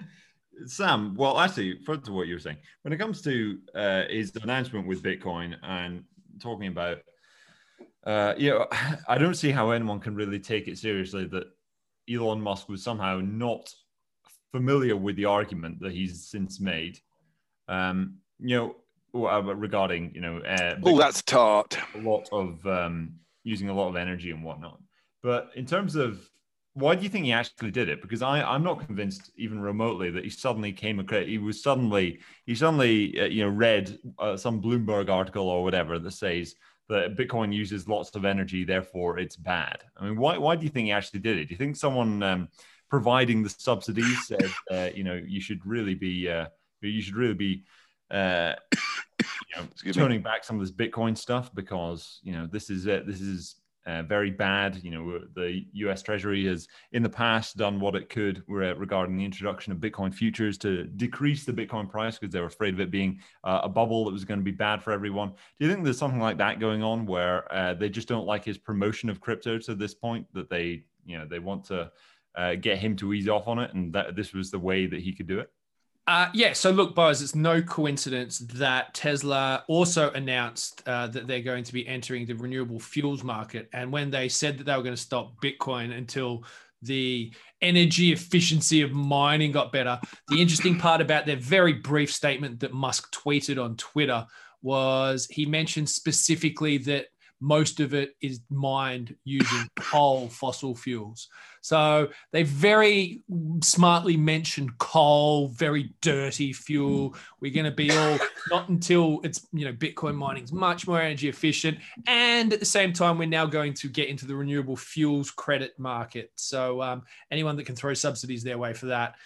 Sam, well, actually, further to what you were saying, when it comes to uh, his announcement with Bitcoin and talking about uh, you know, I don't see how anyone can really take it seriously that Elon Musk was somehow not familiar with the argument that he's since made. Um, you know, uh, regarding you know, uh, oh, that's tart. A lot of um, using a lot of energy and whatnot. But in terms of why do you think he actually did it? Because I, I'm not convinced even remotely that he suddenly came across. He was suddenly he suddenly uh, you know read uh, some Bloomberg article or whatever that says that Bitcoin uses lots of energy, therefore it's bad. I mean, why, why do you think he actually did it? Do you think someone um, providing the subsidies said, uh, you know, you should really be, uh, you should really be, uh, you know, turning me. back some of this Bitcoin stuff because you know this is it. This is uh, very bad. You know, the U.S. Treasury has in the past done what it could regarding the introduction of Bitcoin futures to decrease the Bitcoin price because they were afraid of it being uh, a bubble that was going to be bad for everyone. Do you think there's something like that going on where uh, they just don't like his promotion of crypto to this point that they, you know, they want to uh, get him to ease off on it, and that this was the way that he could do it? Uh, yeah, so look, Boz, it's no coincidence that Tesla also announced uh, that they're going to be entering the renewable fuels market. And when they said that they were going to stop Bitcoin until the energy efficiency of mining got better, the interesting part about their very brief statement that Musk tweeted on Twitter was he mentioned specifically that most of it is mined using coal fossil fuels. So they very smartly mentioned coal, very dirty fuel. We're going to be all not until it's you know Bitcoin mining is much more energy efficient, and at the same time we're now going to get into the renewable fuels credit market. So um, anyone that can throw subsidies their way for that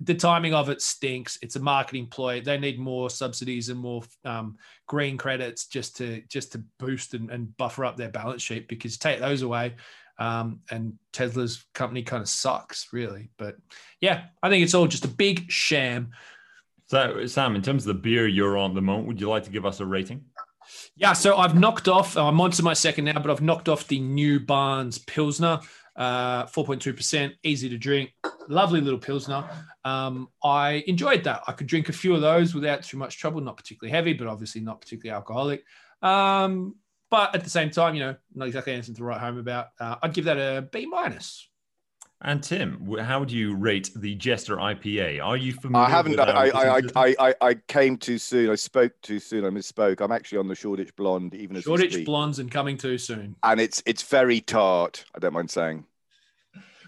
the timing of it stinks. It's a marketing ploy. They need more subsidies and more um, green credits just to just to boost and, and, buffer up their balance sheet. Because take those away, um, and Tesla's company kind of sucks, really. But yeah, I think it's all just a big sham. So, Sam, in terms of the beer you're on at the moment, would you like to give us a rating? Yeah, so I've knocked off. I'm on to my second now, but I've knocked off the New Barnes Pilsner, uh, 4.2%, easy to drink, lovely little Pilsner. Um, I enjoyed that. I could drink a few of those without too much trouble. Not particularly heavy, but obviously not particularly alcoholic. Um, but at the same time, you know, not exactly anything to write home about. Uh, I'd give that a B minus. And Tim, how would you rate the Jester IPA? Are you familiar? I haven't. with our I, I. I, I, I came too soon. I spoke too soon. I misspoke. I'm actually on the Shoreditch Blonde, even as we Shoreditch blondes and coming too soon. and it's it's very tart. I don't mind saying.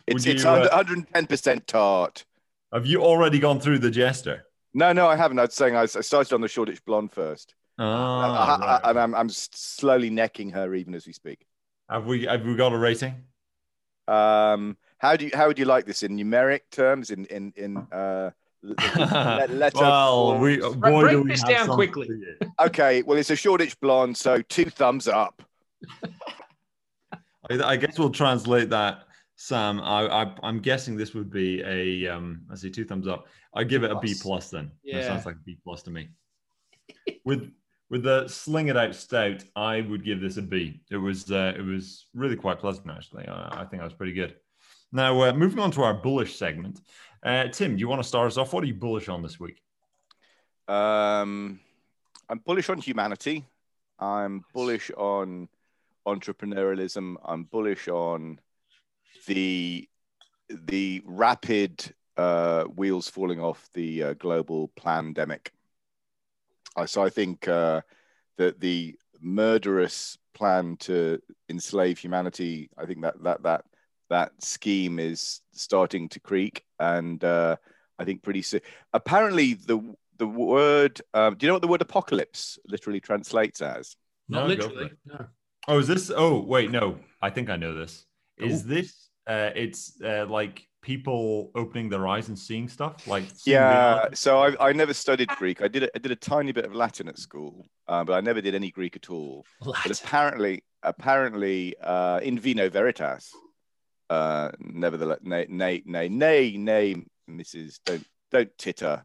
It's Would it's you, uh, 110 percent tart. Have you already gone through the Jester? No, no, I haven't. I was saying I, I started on the Shoreditch Blonde first, Ah, I- I- right. and I'm I'm slowly necking her even as we speak. have we have we got a rating? Um, how do you how would you like this in numeric terms? In in in uh, l- l- letter well, we boy, break do we this have down quickly. okay. Well, it's a Shoreditch Blonde, so two thumbs up. I, I guess we'll translate that, Sam. I, I I'm guessing this would be a um. I see two thumbs up. I give it a B Plus. plus then. That Yeah. sounds like a B plus to me. with with the sling it out stout, I would give this a B. It was uh, it was really quite pleasant actually. I, I think I was pretty good. Now uh, moving on to our bullish segment. Uh, Tim, do you want to start us off? What are you bullish on this week? Um, I'm bullish on humanity. I'm bullish on entrepreneurialism. I'm bullish on the the rapid uh, wheels falling off the uh, global pandemic. Uh, so I think uh, that the murderous plan to enslave humanity, I think that that that that scheme is starting to creak, and uh, I think pretty soon. Apparently, the the word. Um, do you know what the word apocalypse literally translates as? Not No, literally. No. Oh, is this? Oh, wait, no. I think I know this. Is Ooh. this? Uh, it's uh, like people opening their eyes and seeing stuff. Like seeing Yeah. So I, I never studied Greek. I did a, I did a tiny bit of Latin at school, uh, but I never did any Greek at all. But Latin. apparently, apparently, uh, in vino veritas. Uh, nevertheless, nay, nay, nay, nay, nay, Mrs. Don't don't titter.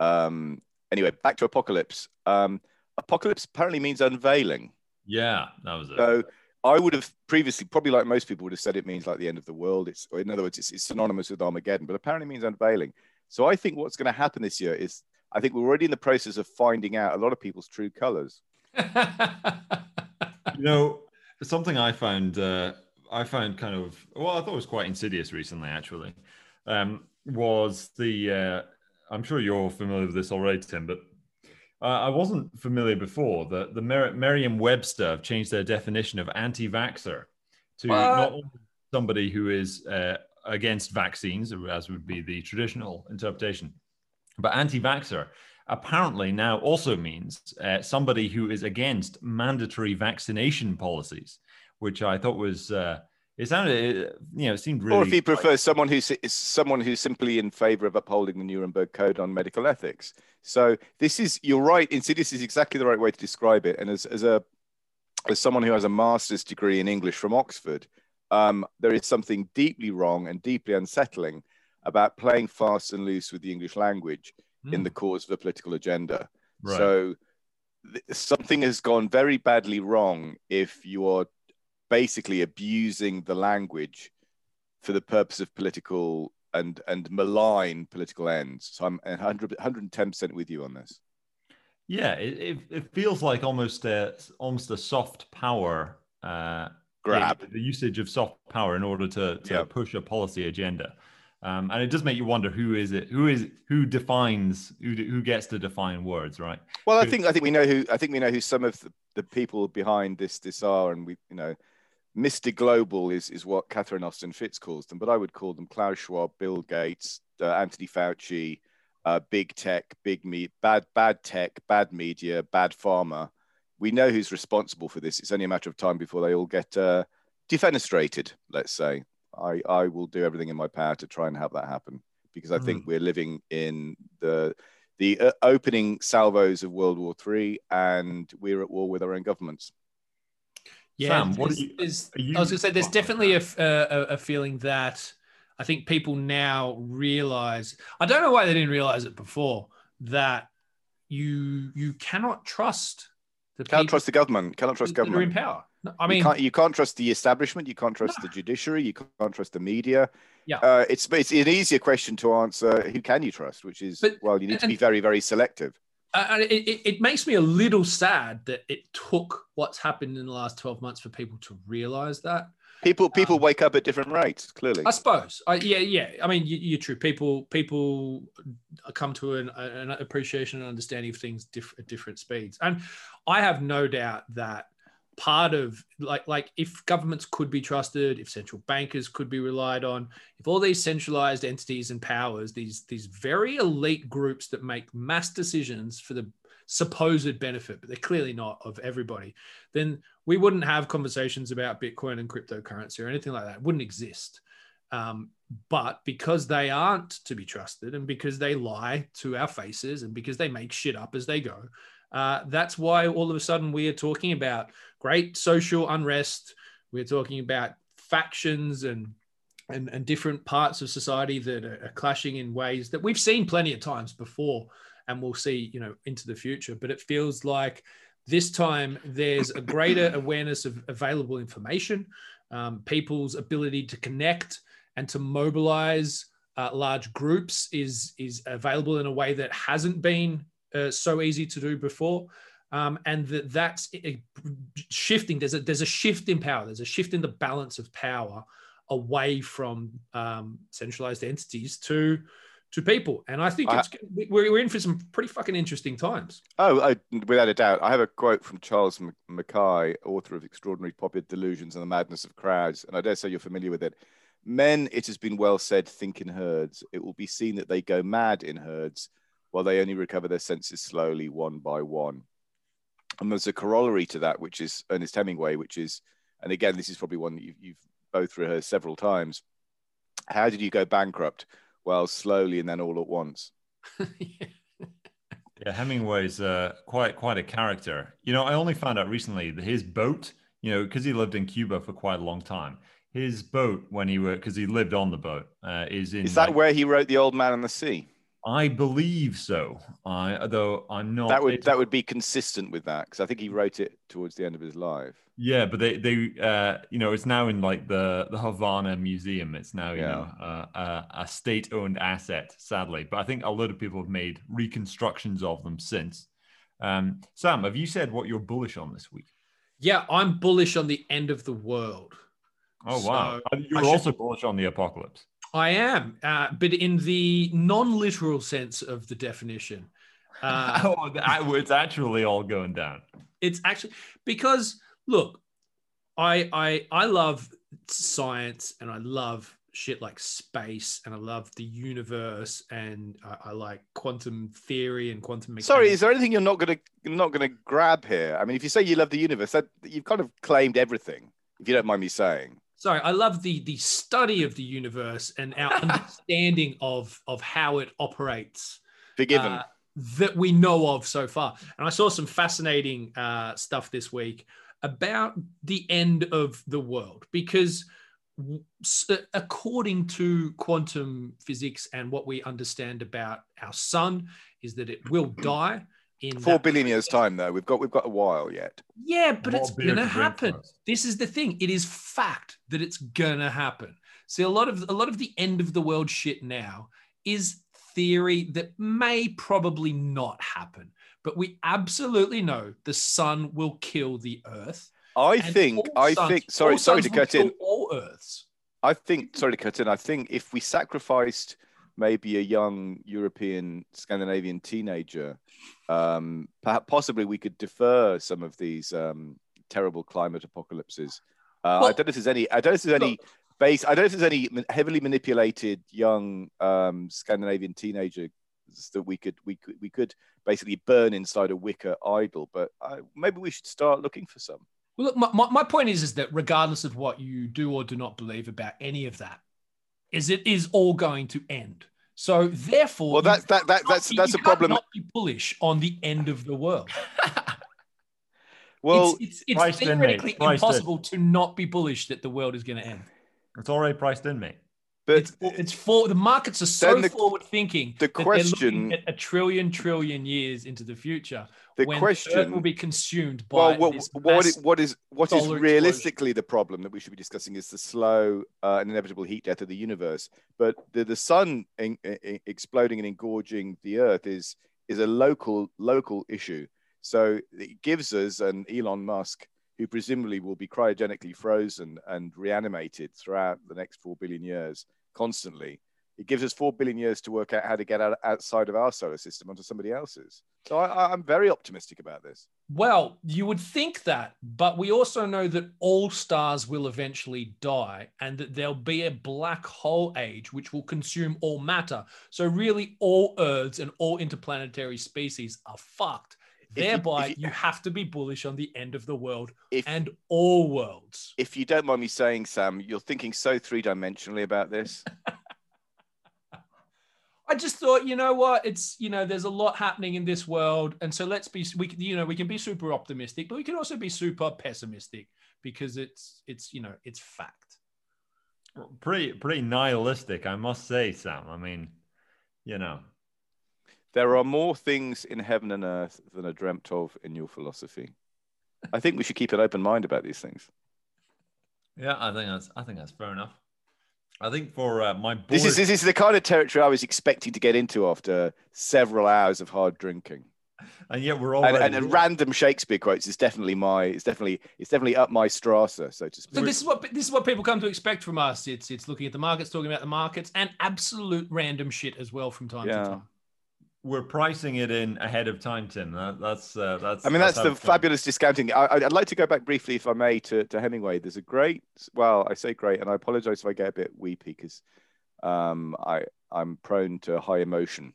Um, anyway, back to apocalypse. Um, apocalypse apparently means unveiling. Yeah, that was it. So I would have previously, probably like most people, would have said it means like the end of the world. It's, or in other words, it's, it's synonymous with Armageddon, but apparently means unveiling. So I think what's going to happen this year is, I think we're already in the process of finding out a lot of people's true colors. you know, something I found uh, I found kind of well, I thought it was quite insidious recently. Actually, um, was the uh, I'm sure you're familiar with this already, Tim, but uh, I wasn't familiar before. The the Mer- Merriam-Webster have changed their definition of anti-vaxxer to What? not only somebody who is uh, against vaccines, as would be the traditional interpretation, but anti-vaxxer apparently now also means uh, somebody who is against mandatory vaccination policies, which I thought was uh, it sounded you know it seemed really. or if you prefer, someone who's is someone who's simply in favor of upholding the Nuremberg Code on medical ethics. So this is, you're right, insidious is exactly the right way to describe it. And as, as a as someone who has a master's degree in English from Oxford, um, there is something deeply wrong and deeply unsettling about playing fast and loose with the English language in the cause of a political agenda. Right. So th- something has gone very badly wrong if you are basically abusing the language for the purpose of political and and malign political ends. So I'm 100, 110% with you on this. yeah, it, it, it feels like almost a almost a soft power uh, Grab. the, the usage of soft power in order to, to Yeah. push a policy agenda. Um, and it does make you wonder who is it who is who defines who who gets to define words right Well, I think I think we know who I think we know who some of the, the people behind this this are, and we you know, Mr. Global is is what Catherine Austin Fitts calls them, but I would call them Klaus Schwab, Bill Gates, uh, Anthony Fauci, uh, big tech, big me, bad bad tech, bad media, bad pharma. We know who's responsible for this. It's only a matter of time before they all get uh, defenestrated. Let's say. I I will do everything in my power to try and have that happen because I think we're living in the the uh, opening salvos of World War Three, and we're at war with our own governments. Yeah, Sam, what you- you- I was going to say there's definitely a feeling that I think people now realize. I don't know why they didn't realize it before that you you cannot trust the Can't trust the government. Cannot trust that are in power. No, I you mean, can't, you can't trust the establishment. You can't trust the judiciary. You can't trust the media. Yeah. Uh, it's it's an easier question to answer. Who can you trust? Which is But- well, you need to be very very selective. Uh, and it, it, it makes me a little sad that it took what's happened in the last 12 months for people to realize that People people Um, wake up at different rates. Clearly, I suppose. I, yeah, yeah. I mean, you, you're true. People people come to an, an appreciation and understanding of things diff- at different speeds, and I have no doubt that part of like like if governments could be trusted, if central bankers could be relied on, if all these centralized entities and powers, these these very elite groups that make mass decisions for the supposed benefit, but they're clearly not of everybody, then we wouldn't have conversations about Bitcoin and cryptocurrency or anything like that. It wouldn't exist. Um, but because they aren't to be trusted and because they lie to our faces and because they make shit up as they go, uh, that's why all of a sudden we are talking about great social unrest. We're talking about factions and and, and different parts of society that are, are clashing in ways that we've seen plenty of times before and we'll see you know into the future but it feels like this time there's a greater awareness of available information um, people's ability to connect and to mobilize uh, large groups is is available in a way that hasn't been uh, so easy to do before um, and that that's shifting there's a there's a shift in power there's a shift in the balance of power away from um, centralized entities to to people and i think I- it's we're, we're in for some pretty fucking interesting times Oh, I, without a doubt. I have a quote from Charles Mackay, author of Extraordinary Popular Delusions and the Madness of Crowds, and I dare say you're familiar with it. Men, it has been well said, think in herds. It will be seen that they go mad in herds, while they only recover their senses slowly, one by one. And there's a corollary to that, which is Ernest Hemingway, which is, and again, this is probably one that you've, you've both rehearsed several times. How did you go bankrupt? Well, slowly and then all at once. Yeah, Hemingway's uh, quite quite a character. You know, I only found out recently that his boat, you know, because he lived in Cuba for quite a long time. His boat, when he were, because he lived on the boat, uh, is in. Is that like- where he wrote The Old Man and the Sea? I believe so. I though I'm not. that would it's- that would be consistent with that because I think he wrote it towards the end of his life. Yeah, but they they uh you know it's now in like the the Havana Museum. It's now you Yeah. know uh, a, a state owned asset, sadly. But I think a lot of people have made reconstructions of them since. Um, Sam, have you said what you're bullish on this week? yeah i'm bullish on the end of the world Oh wow, So, you're should- also bullish on the apocalypse. I am, uh, but in the non-literal sense of the definition. Uh, oh, that- it's actually all going down. it's actually because look, I I I love science and I love shit like space and I love the universe and I, I like quantum theory and quantum mechanics. Sorry, is there anything you're not gonna not gonna grab here? I mean, if you say you love the universe, that you've kind of claimed everything. If you don't mind me saying, sorry i love the the study of the universe and our understanding of of how it operates forgiven. uh, that we know of so far and i saw some fascinating uh, stuff this week about the end of the world because according to quantum physics and what we understand about our sun is that it will die in Four that billion years time, though. We've got we've got a while yet. yeah, but More it's gonna happen. This is the thing. It is fact that it's gonna happen. See, a lot of a lot of the end of the world shit now is theory that may probably not happen, but we absolutely know the sun will kill the Earth. I think I suns- think sorry sorry to cut in. All Earths. I think sorry to cut in. I think if we sacrificed maybe a young European Scandinavian teenager, um, perhaps possibly we could defer some of these um, terrible climate apocalypses. Uh, I don't know if there's any. I don't know if there's any base. I don't know if there's any heavily manipulated young um, Scandinavian teenager that we could we could we could basically burn inside a wicker idol. But uh, maybe we should start looking for some. Well, look, my, my, my point is, is that regardless of what you do or do not believe about any of that, is it is all going to end. So therefore, Well, that that, that that's You that's a can't problem. Not be bullish on the end of the world. Well, it's, it's, it's priced in, mate. theoretically in. impossible to not be bullish that the world is going to end. It's already priced in, mate. But It's it's for the markets are so the- forward thinking. the that they're looking question- at a trillion trillion years into the future. the when question Earth will be consumed by well, what, what, is, what is what is realistically the problem that we should be discussing is the slow uh, and inevitable heat death of the universe. But the, the sun in, in- exploding and engorging the Earth is is a local local issue. So it gives us an Elon Musk who presumably will be cryogenically frozen and reanimated throughout the next 4 billion years constantly, it gives us 4 billion years to work out how to get out, outside of our solar system onto somebody else's. So I, I'm very optimistic about this. Well, you would think that, but we also know that all stars will eventually die and that there'll be a black hole age which will consume all matter. So, really, all Earths and all interplanetary species are fucked. If Thereby, you, you, you, have to be bullish on the end of the world if, and all worlds. If you don't mind me saying, Sam, you're thinking so three dimensionally about this. I just thought, you know what? It's you know, there's a lot happening in this world, and so let's be we you know we can be super optimistic, but we can also be super pessimistic because it's it's you know it's fact. Pretty pretty nihilistic, I must say, Sam. I mean, you know, there are more things in heaven and earth than are dreamt of in your philosophy. I think we should keep an open mind about these things. Yeah, I think that's I think that's fair enough. I think for uh, my board... this is this is the kind of territory I was expecting to get into after several hours of hard drinking. And yet we're all and, and, and, random Shakespeare quotes is definitely my it's definitely it's definitely up my strata, so to speak. So this is what this is what people come to expect from us. It's it's looking at the markets, talking about the markets, and absolute random shit as well from time yeah. to time we're pricing it in ahead of time, Tim. That, that's uh, that's. I mean, that's, that's the fabulous discounting. I, would like to go back briefly, if I may, to, to Hemingway. There's a great, well, I say great, and I apologize if I get a bit weepy because um, I I'm prone to high emotion.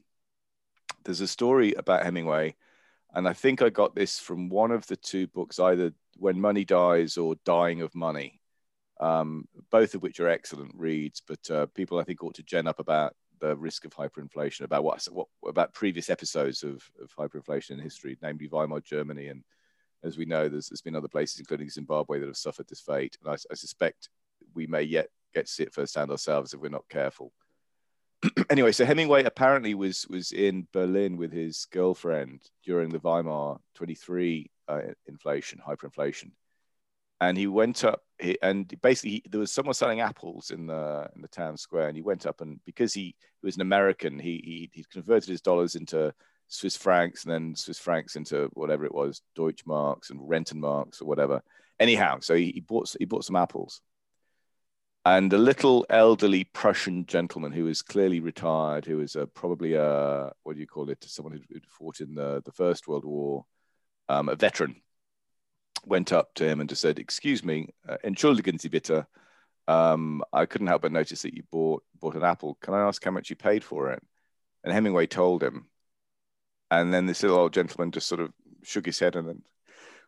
There's a story about Hemingway, and I think I got this from one of the two books, either When Money Dies or Dying of Money, um, both of which are excellent reads. But uh, people, I think, ought to gen up about the risk of hyperinflation, about what, what about previous episodes of, of hyperinflation in history, namely Weimar Germany, and as we know, there's, there's been other places, including Zimbabwe, that have suffered this fate. And I, I suspect we may yet get to see it firsthand ourselves if we're not careful. anyway, so Hemingway apparently was was in Berlin with his girlfriend during the Weimar 23 uh, inflation, hyperinflation, and he went up and basically he, there was someone selling apples in the in the town square and he went up and because he, he was an american he, he he converted his dollars into swiss francs and then swiss francs into whatever it was deutschmarks and rentenmarks or whatever. Anyhow so he, he bought he bought some apples. And a little elderly Prussian gentleman who was clearly retired, who was probably a what do you call it, someone who fought in the, the First World War, um, a veteran, went up to him and just said, "Excuse me, uh, entschuldigen Sie bitte. Um, I couldn't help but notice that you bought bought an apple. Can I ask how much you paid for it?" And Hemingway told him, and then this little old gentleman just sort of shook his head and then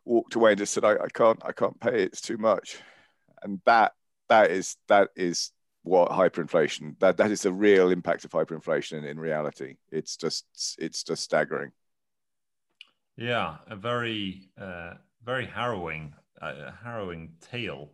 walked away and just said, "I, I can't, I can't pay. It's too much." And that that is that is what hyperinflation that that is the real impact of hyperinflation in, in reality. It's just it's just staggering. Yeah, a very uh, very harrowing, uh, harrowing tale.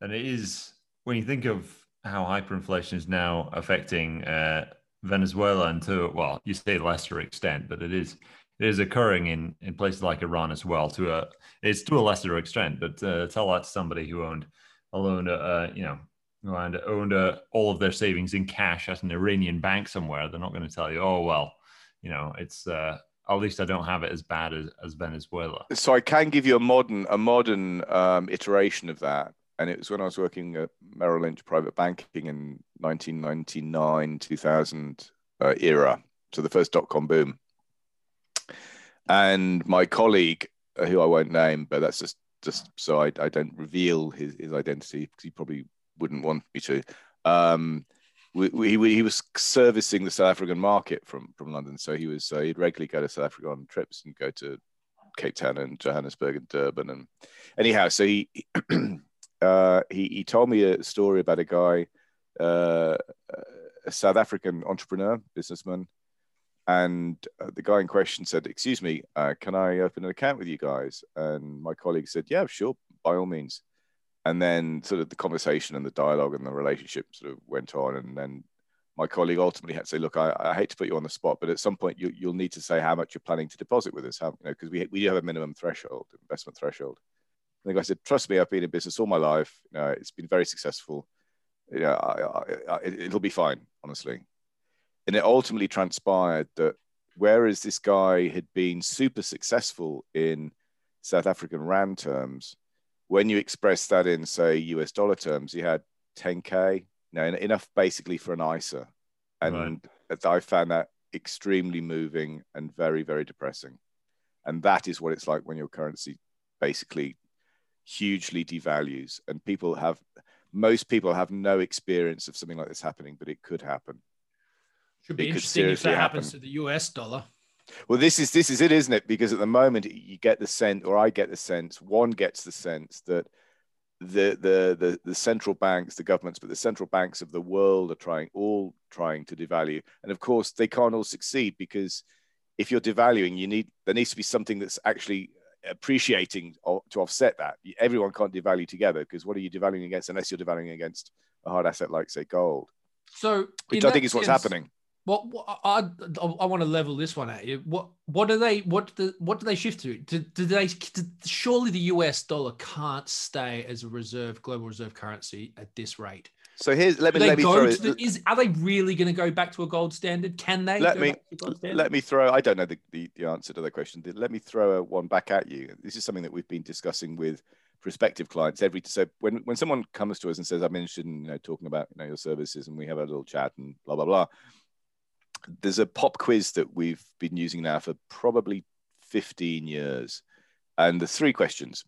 And it is when you think of how hyperinflation is now affecting uh, Venezuela and to well, you say lesser extent, but it is it is occurring in in places like Iran as well. To a it's to a lesser extent, but uh, tell that to somebody who owned owned uh, you know and owned uh, all of their savings in cash at an Iranian bank somewhere. They're not going to tell you, oh well, you know it's uh, at least I don't have it as bad as, as Venezuela. So I can give you a modern a modern um, iteration of that, and it was when I was working at Merrill Lynch Private Banking in 1999 2000 uh, era, so the first dot com boom. And my colleague, uh, who I won't name, but that's just just so I, I don't reveal his, his identity because he probably wouldn't want me to. Um, we, we, he was servicing the South African market from from London, so he was uh, he'd regularly go to South Africa on trips and go to Cape Town and Johannesburg and Durban and anyhow, so he uh, he he told me a story about a guy, uh, a South African entrepreneur businessman, and uh, the guy in question said, "Excuse me, uh, can I open an account with you guys?" And my colleague said, "Yeah, sure, by all means." And then sort of the conversation and the dialogue and the relationship sort of went on. And then my colleague ultimately had to say look I, I hate to put you on the spot but at some point you, will need to say how much you're planning to deposit with us how you know because we, we do have a minimum threshold investment threshold. And the guy said trust me i've been in business all my life. You know, it's been very successful. You know, I, I, it'll be fine honestly. And it ultimately transpired that whereas this guy had been super successful in south african rand terms when you express that in say US dollar terms, you had 10k, you know, enough basically for an ISA, and right. I found that extremely moving and very very depressing, and that is what it's like when your currency basically hugely devalues, and people have most people have no experience of something like this happening, but it could happen. Should be it interesting if that happen. happens to the US dollar. Well, this is this is it, isn't it? Because at the moment you get the sense, or I get the sense, one gets the sense that the the the, the central banks, the governments, but the central banks of the world are trying all trying to devalue, and of course they can't all succeed because if you're devaluing, you need there needs to be something that's actually appreciating to offset that. Everyone can't devalue together because what are you devaluing against unless you're devaluing against a hard asset like say gold? So, which I think is what's happening. What, what I, I, I want to level this one at you. What what do they what do what do they shift to? Do, do they do, surely the US dollar can't stay as a reserve global reserve currency at this rate? So here's let me let me throw the, is are they really going to go back to a gold standard? Can they? Let me let me throw. I don't know the, the, the answer to that question. Let me throw a one back at you. This is something that we've been discussing with prospective clients every. So when when someone comes to us and says, "I'm interested in you know talking about you know your services," and we have a little chat and blah blah blah there's a pop quiz that we've been using now for probably 15 years. And the three questions.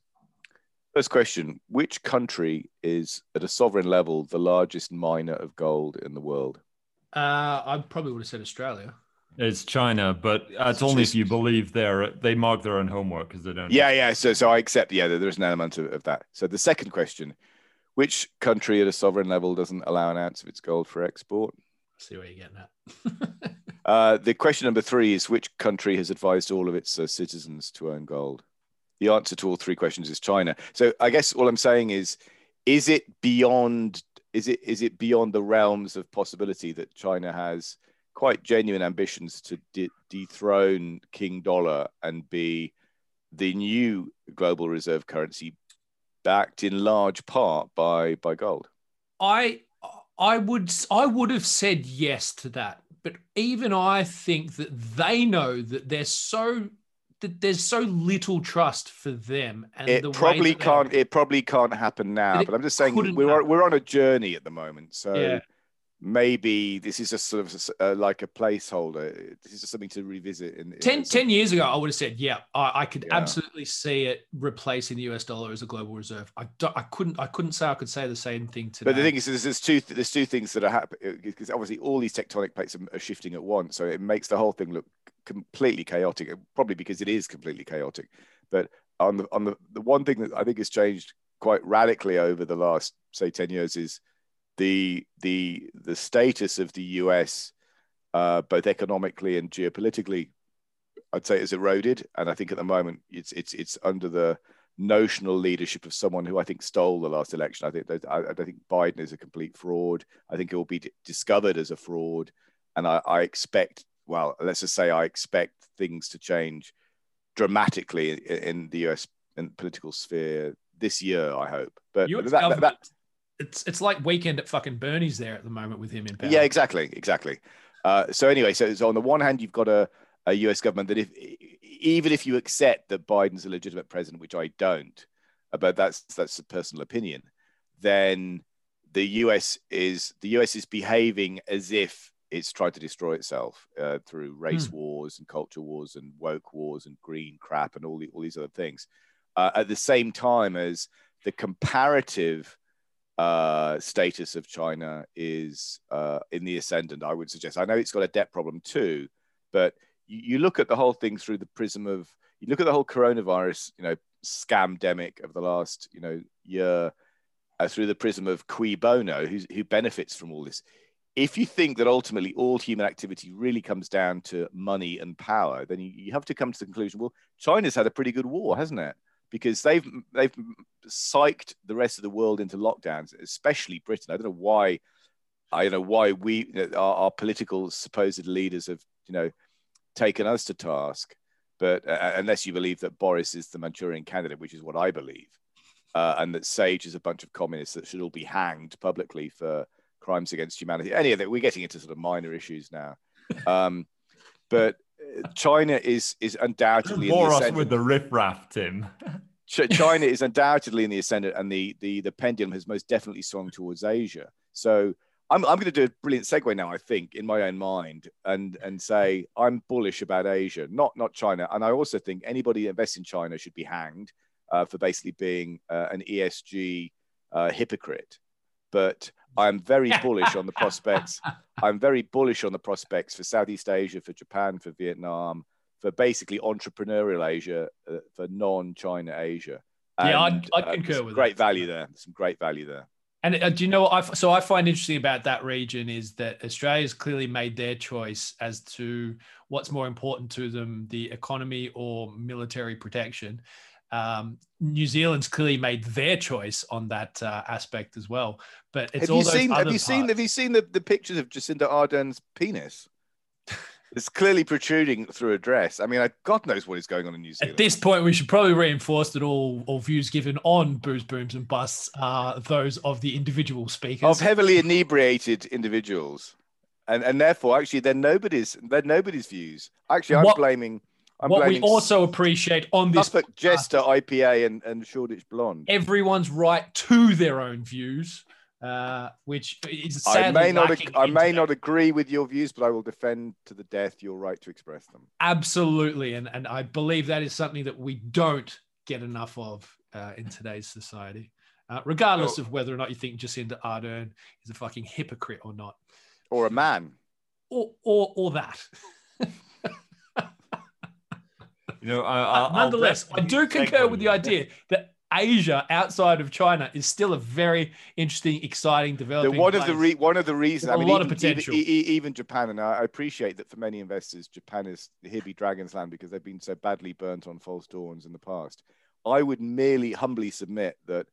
First question Which country is at a sovereign level the largest miner of gold in the world? Uh, I probably would have said Australia. It's China, but it's only if you believe they're they mark their own homework because they don't. Yeah, yeah. So, so I accept. Yeah, there's an element of, of that. So the second question: Which country at a sovereign level doesn't allow an ounce of its gold for export? See where you're getting at. uh, the question number three is which country has advised all of its uh, citizens to own gold? The answer to all three questions is China. So I guess all I'm saying is, is it beyond is it is it beyond the realms of possibility that China has quite genuine ambitions to de- dethrone King Dollar and be the new global reserve currency, backed in large part by by gold? I I would I would have said yes to that, but even I think that they know that they're so that there's so little trust for them, and it probably can't. It probably can't happen now. But I'm just saying we're we're on a journey at the moment, so. Yeah maybe this is just sort of uh, like a placeholder. This is just something to revisit. In, in ten, 10 years ago, I would have said, yeah, I, I could yeah. absolutely see it replacing the US dollar as a global reserve. I, I couldn't I couldn't say I could say the same thing today. But the thing is, there's two there's two things that are happening because obviously all these tectonic plates are, are shifting at once, so it makes the whole thing look completely chaotic. Probably because it is completely chaotic. But on the on the the one thing that I think has changed quite radically over the last say 10 years is the the the status of the US, uh, both economically and geopolitically, I'd say is eroded. And I think at the moment it's it's it's under the notional leadership of someone who I think stole the last election. I think that, I, I think Biden is a complete fraud. I think it will be d- discovered as a fraud, and I, I expect. Well, let's just say I expect things to change dramatically in, in the US in political sphere this year. I hope, but that, that, that, it's it's like weekend at fucking Bernie's there at the moment with him in power. Yeah, exactly, exactly. Uh, so anyway, so, so on the one hand, you've got a, a US government that if even if you accept that Biden's a legitimate president, which I don't, uh, but that's that's a personal opinion, then the US is the US is behaving as if it's tried to destroy itself uh, through race hmm. wars and culture wars and woke wars and green crap and all the, all these other things. Uh, at the same time as the comparative uh, status of China is uh, in the ascendant, I would suggest. I know it's got a debt problem too, but you, you, look at the whole thing through the prism of, you look at the whole coronavirus, you know, scamdemic of the last, you know, year uh, through the prism of cui bono, who, who benefits from all this. If you think that ultimately all human activity really comes down to money and power, then you, you have to come to the conclusion, well, China's had a pretty good war, hasn't it? Because they've they've psyched the rest of the world into lockdowns, especially Britain. I don't know why. I don't know why we our, our political supposed leaders have you know taken us to task, but uh, unless you believe that Boris is the Manchurian candidate, which is what I believe, uh, and that Sage is a bunch of communists that should all be hanged publicly for crimes against humanity. Any of that, we're getting into sort of minor issues now. Um, but China is is undoubtedly bore us with the riffraff, Tim. China is undoubtedly in the ascendant, and the the the pendulum has most definitely swung towards Asia. So I'm I'm going to do a brilliant segue now. I think in my own mind, and and say I'm bullish about Asia, not not China. And I also think anybody that invests in China should be hanged uh, for basically being uh, an ESG uh, hypocrite. But I'm very bullish on the prospects. I'm very bullish on the prospects for Southeast Asia, for Japan, for Vietnam, for basically entrepreneurial Asia, uh, for non-China Asia. And, yeah, I'd, I'd uh, concur with great that. value there. Some great value there. And uh, do you know what? I, so I find interesting about that region is that Australia's clearly made their choice as to what's more important to them, the economy or military protection. Um, New Zealand's clearly made their choice on that uh, aspect as well. But it's have all you those seen? other Have you parts. seen? Have you seen the, the pictures of Jacinda Ardern's penis? It's clearly protruding through a dress. I mean, I, God knows what is going on in New Zealand. At this point, we should probably reinforce that all, all views given on booze, booms, and busts are those of the individual speakers. of heavily inebriated individuals, and and therefore, actually, they're nobody's. They're nobody's views. Actually, I'm What- blaming. I'm what we also appreciate on this Suffolk Jester IPA and and Shoreditch Blonde. everyone's right to their own views, uh, which is I may not. ag- I may not agree with your views, but I will defend to the death your right to express them. Absolutely, and and I believe that is something that we don't get enough of uh, in today's society, uh, regardless Oh. of whether or not you think Jacinda Ardern is a fucking hypocrite or not, Or a man. or or or that. You know, I, I'll, I'll Nonetheless, I do concur with the idea that Asia outside of China is still a very interesting, exciting, The, developing. one of the re, one of the reasons. There's I a mean, lot of even, potential. Even, even Japan, and I I appreciate that for many investors, Japan is here be dragon's land because they've been so badly burnt on false dawns in the past. I would merely humbly submit that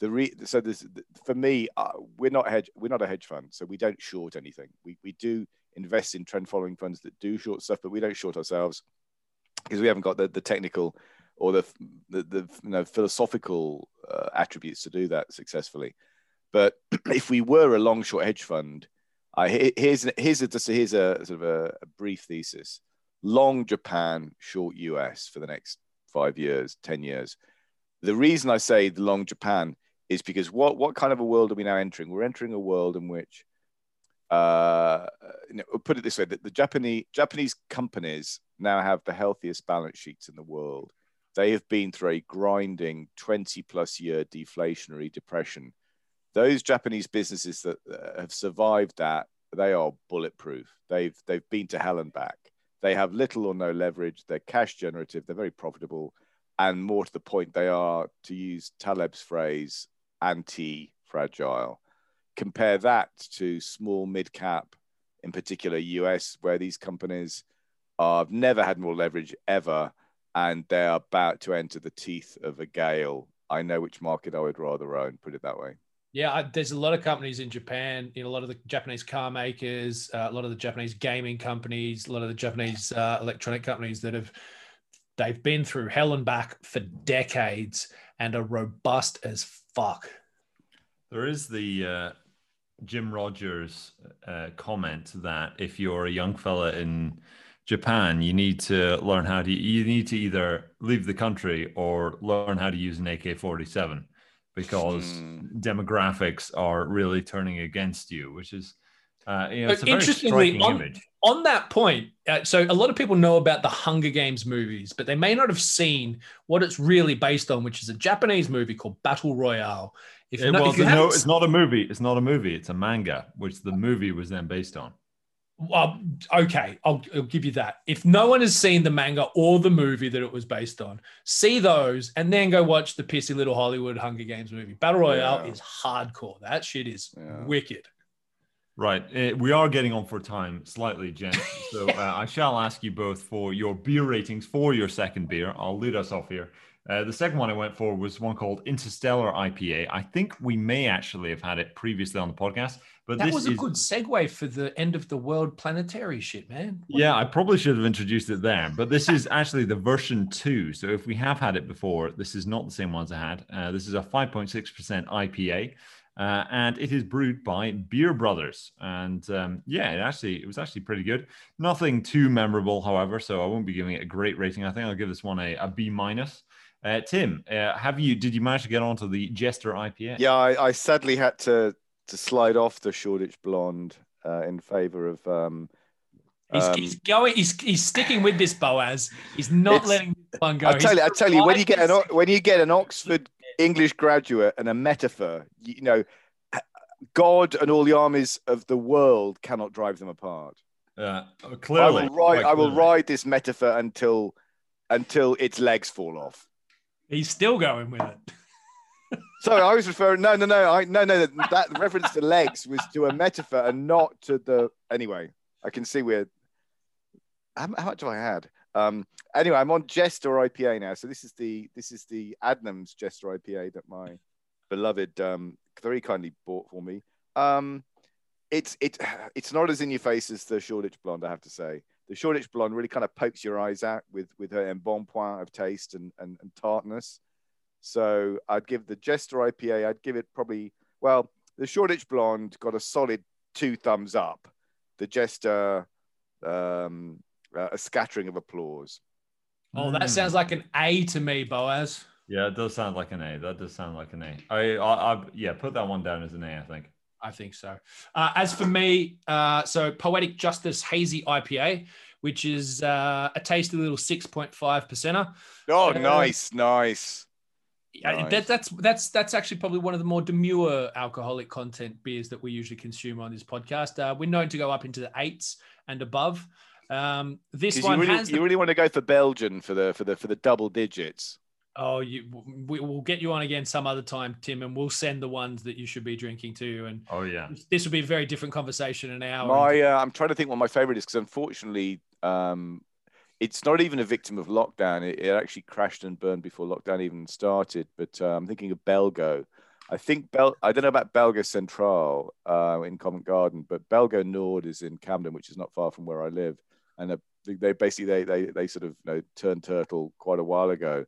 the re, so this for me, uh, we're not hedge, we're not a hedge fund, so we don't short anything. We we do invest in trend following funds that do short stuff, but we don't short ourselves because we haven't got the, the technical or the the, the you know philosophical uh, attributes to do that successfully. But if we were a long short hedge fund, I here's here's a, just here's a sort of a, a brief thesis: long Japan, short US for the next five years, ten years. The reason I say the long Japan is because what what kind of a world are we now entering? We're entering a world in which, uh, you know, put it this way: that the Japanese Japanese companies now have the healthiest balance sheets in the world. They have been through a grinding 20 plus year deflationary depression. Those Japanese businesses that uh, have survived that, they are bulletproof. They've they've been to hell and back. They have little or no leverage. They're cash generative. They're very profitable, and more to the point, they are, to use Taleb's phrase, anti-fragile. Compare that to small mid cap, in particular US, where these companies have never had more leverage ever, and they're about to enter the teeth of a gale. I know which market I would rather own. Put it that way. Yeah, I, there's a lot of companies in Japan. You know, a lot of the Japanese car makers, uh, a lot of the Japanese gaming companies, a lot of the Japanese uh, electronic companies that have they've been through hell and back for decades and are robust as fuck. There is the uh, Jim Rogers uh, comment that if you're a young fella in Japan, you need to learn how to you need to either leave the country or learn how to use an AK-47 because Hmm. demographics are really turning against you, which is uh, you know, it's a Interestingly, on, on that point, uh, so a lot of people know about the Hunger Games movies, but they may not have seen what it's really based on, which is a Japanese movie called Battle Royale. If, It no- if was no, it's not a movie. It's not a movie. It's a manga, which the movie was then based on. Well, okay, I'll, I'll give you that. If no one has seen the manga or the movie that it was based on, see those and then go watch the pissy little Hollywood Hunger Games movie. Battle Royale Yeah. is hardcore. That shit is Yeah. wicked. Right. Uh, we are getting on for time slightly, Jen. So uh, I shall ask you both for your beer ratings for your second beer. I'll lead us off here. Uh, the second one I went for was one called Interstellar IPA. I think we may actually have had it previously on the podcast, but That this was a is good segue for the end of the world planetary shit, man. yeah. I probably should have introduced it there, but this is actually the version two. So if we have had it before, this is not the same ones I had. Uh, this is a 5.6% IPA. Uh, and it is brewed by Beer Brothers, and um, yeah, it actually it was actually pretty good. Nothing too memorable, however, so I won't be giving it a great rating. I think I'll give this one a, a B minus. Uh, Tim, uh, have you? Did you manage to get onto the Jester IPA? Yeah, I, I sadly had to to slide off the Shoreditch Blonde uh, in favour of. Um, He's, um, he's going. He's, he's sticking with this Boaz. He's not It's- letting this one go. I tell He's you, I tell you, when you get an trying to- O- when you get an Oxford English graduate and a metaphor, you, you know, God and all the armies of the world cannot drive them apart. Yeah, Uh, I will ride. quite I will ride this metaphor until until its legs fall off. He's still going with it. Sorry, I was referring. No, no, no. I no, no. That reference to legs was to a metaphor and not to the. Anyway, I can see we're. How, how much have I had? Um. Anyway, I'm on Jester IPA now. So this is the this is the Adnams Jester IPA that my beloved um very kindly bought for me. Um, it's it it's not as in your face as the Shoreditch Blonde, I have to say. The Shoreditch Blonde really kind of pokes your eyes out with with her embonpoint of taste and and, and tartness. So I'd give the Jester IPA, I'd give it probably, well, the Shoreditch Blonde got a solid two thumbs up. The Jester, um, uh, a scattering of applause. Oh, that Mm. sounds like an A to me, Boaz. Yeah, it does sound like an A. That does sound like an A. I, I, I yeah, put that one down as an A. I think. I think so. Uh, as for me, uh, so Poetic Justice Hazy IPA, which is uh, a tasty little 6.5 percenter. Oh, Uh, nice, nice. Yeah, Nice. that, that's that's that's actually probably one of the more demure alcoholic content beers that we usually consume on this podcast. Uh, we're known to go up into the eights and above. Um, this one you really, has the- you really want to go for Belgian for the for the for the double digits. Oh, you, we, we'll get you on again some other time, Tim, and we'll send the ones that you should be drinking to you. And Oh yeah. this will be a very different conversation an hour. My, uh, I'm trying to think what my favorite is because unfortunately, um, it's not even a victim of lockdown. It, it actually crashed and burned before lockdown even started. But uh, I'm thinking of Belgo. I think Bel. I don't know about Belgo Central uh, in Covent Garden, but Belgo Nord is in Camden, which is not far from where I live. And uh, they basically they they they sort of you know, turned turtle quite a while ago.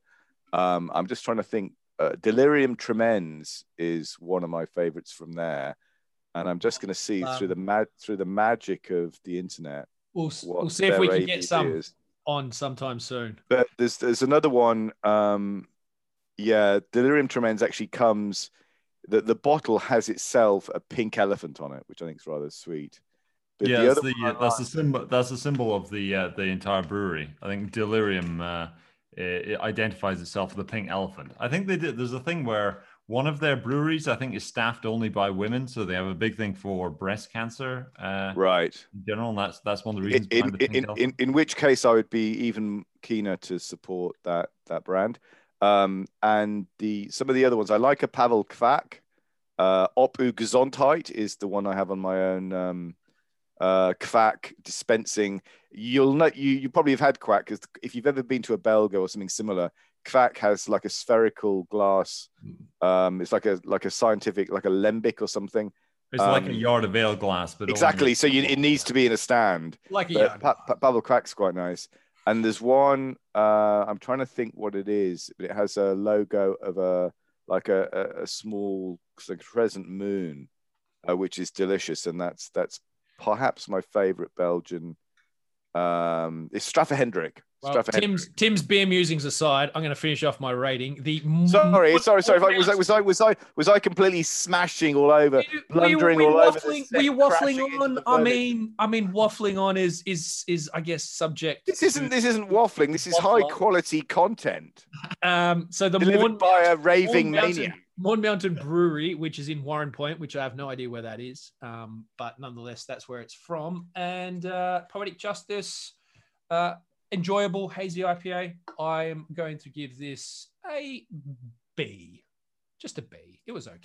Um, I'm just trying to think. Uh, Delirium Tremens is one of my favorites from there, and I'm just going to see through the mag- through the magic of the internet. we'll, what we'll see if we their can get some is. on sometime soon. But there's there's another one. Um, yeah, Delirium Tremens actually comes. The, the bottle has itself a pink elephant on it, which I think is rather sweet. But yeah, the that's other the, one I that's the symbol. That's the symbol of the uh, the entire brewery. I think Delirium uh, it, it identifies itself with the pink elephant. I think they did. There's a thing where one of their breweries, I think, is staffed only by women, so they have a big thing for breast cancer uh, right. in general, and that's that's one of the reasons in, behind the pink in, in, in which case, I would be even keener to support that that brand. Um, and the some of the other ones, I like a Pauwel Kwak. Uh, Op u Gesundheit is the one I have on my own. Um, uh, Kvak dispensing. You'll know you you probably have had Kwak because if you've ever been to a Belgo or something similar, Kwak has like a spherical glass. Um, it's like a like a scientific like a lembic or something. It's like a um, yard of ale glass, but only- Exactly. So you, it needs to be in a stand. Like a yard. pa- pa- Pauwel Kwak's quite nice. And there's one, uh, I'm trying to think what it is, but it has a logo of a like a, a, a small of crescent moon, uh, which is delicious. And that's that's perhaps my favorite Belgian. Um, it's Straffe Hendrik. Well. Tim's Tim's beer musings aside, I'm going to finish off my rating. The Sorry, sorry, sorry. I, was I was I was I was I completely smashing all over, you- blundering were you all over? waffling- set, Were you waffling on? I mean, I mean, waffling on is is is I guess subject. This isn't this isn't waffling. This is Waffle. high quality content Um, so the delivered Mourne, by a raving maniac. Mourne Mountain Brewery, which is in Warrenpoint, which I have no idea where that is, um, but nonetheless, that's where it's from. And uh, Poetic Justice, uh, enjoyable hazy IPA. I am going to give this a B, just a B. It was okay.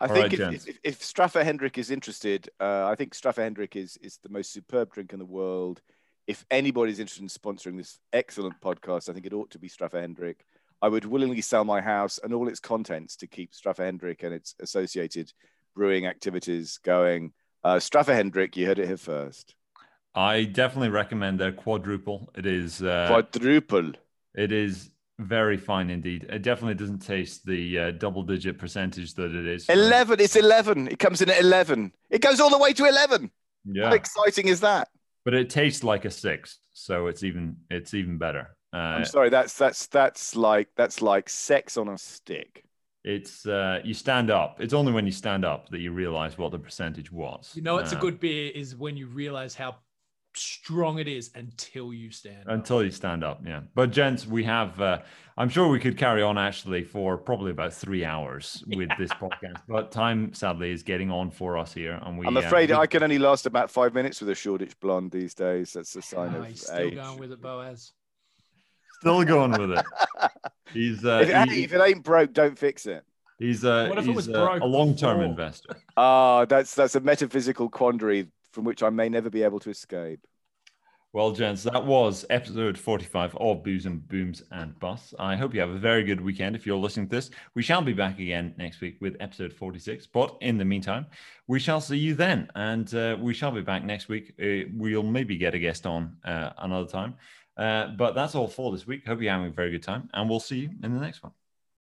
I All think right, if, gents. if, if Straffe Hendrik is interested, uh, I think Straffe Hendrik is is the most superb drink in the world. If anybody's interested in sponsoring this excellent podcast, I think it ought to be Straffe Hendrik. I would willingly sell my house and all its contents to keep Straffe Hendrik and its associated brewing activities going. Uh, Straffe Hendrik, you heard it here first. I definitely recommend their quadruple. It is uh, Quadruple. it is very fine indeed. It definitely doesn't taste the uh, double digit percentage that it is. 11. It's 11. It comes in at 11. It goes all the way to 11. Yeah, How exciting is that? but it tastes like a six, so it's even it's even better. Uh, I'm sorry. That's that's that's like that's like sex on a stick. It's uh, you stand up. It's only when you stand up that you realize what the percentage was. You know, it's Uh, a good beer is when you realize how strong it is until you stand. up. until you stand up. Yeah, but gents, we have. Uh, I'm sure we could carry on actually for probably about three hours with this podcast, but time sadly is getting on for us here, and we. I'm uh, afraid we- I can only last about five minutes with a Shoreditch blonde these days. That's a sign Oh, of he's still age. going with it, Boaz. Still going with it. He's uh, if, it, he- if it ain't broke, don't fix it. he's uh, What if it he's was uh, broke a long-term before? investor. Ah, that's that's a metaphysical quandary from which I may never be able to escape. Well, gents, that was episode 45 of Booze and Booms and Busts. I hope you have a very good weekend if you're listening to this. We shall be back again next week with episode 46. But in the meantime, we shall see you then. And uh, we shall be back next week. Uh, we'll maybe get a guest on uh, another time. Uh, but that's all for this week. Hope you're having a very good time. And we'll see you in the next one.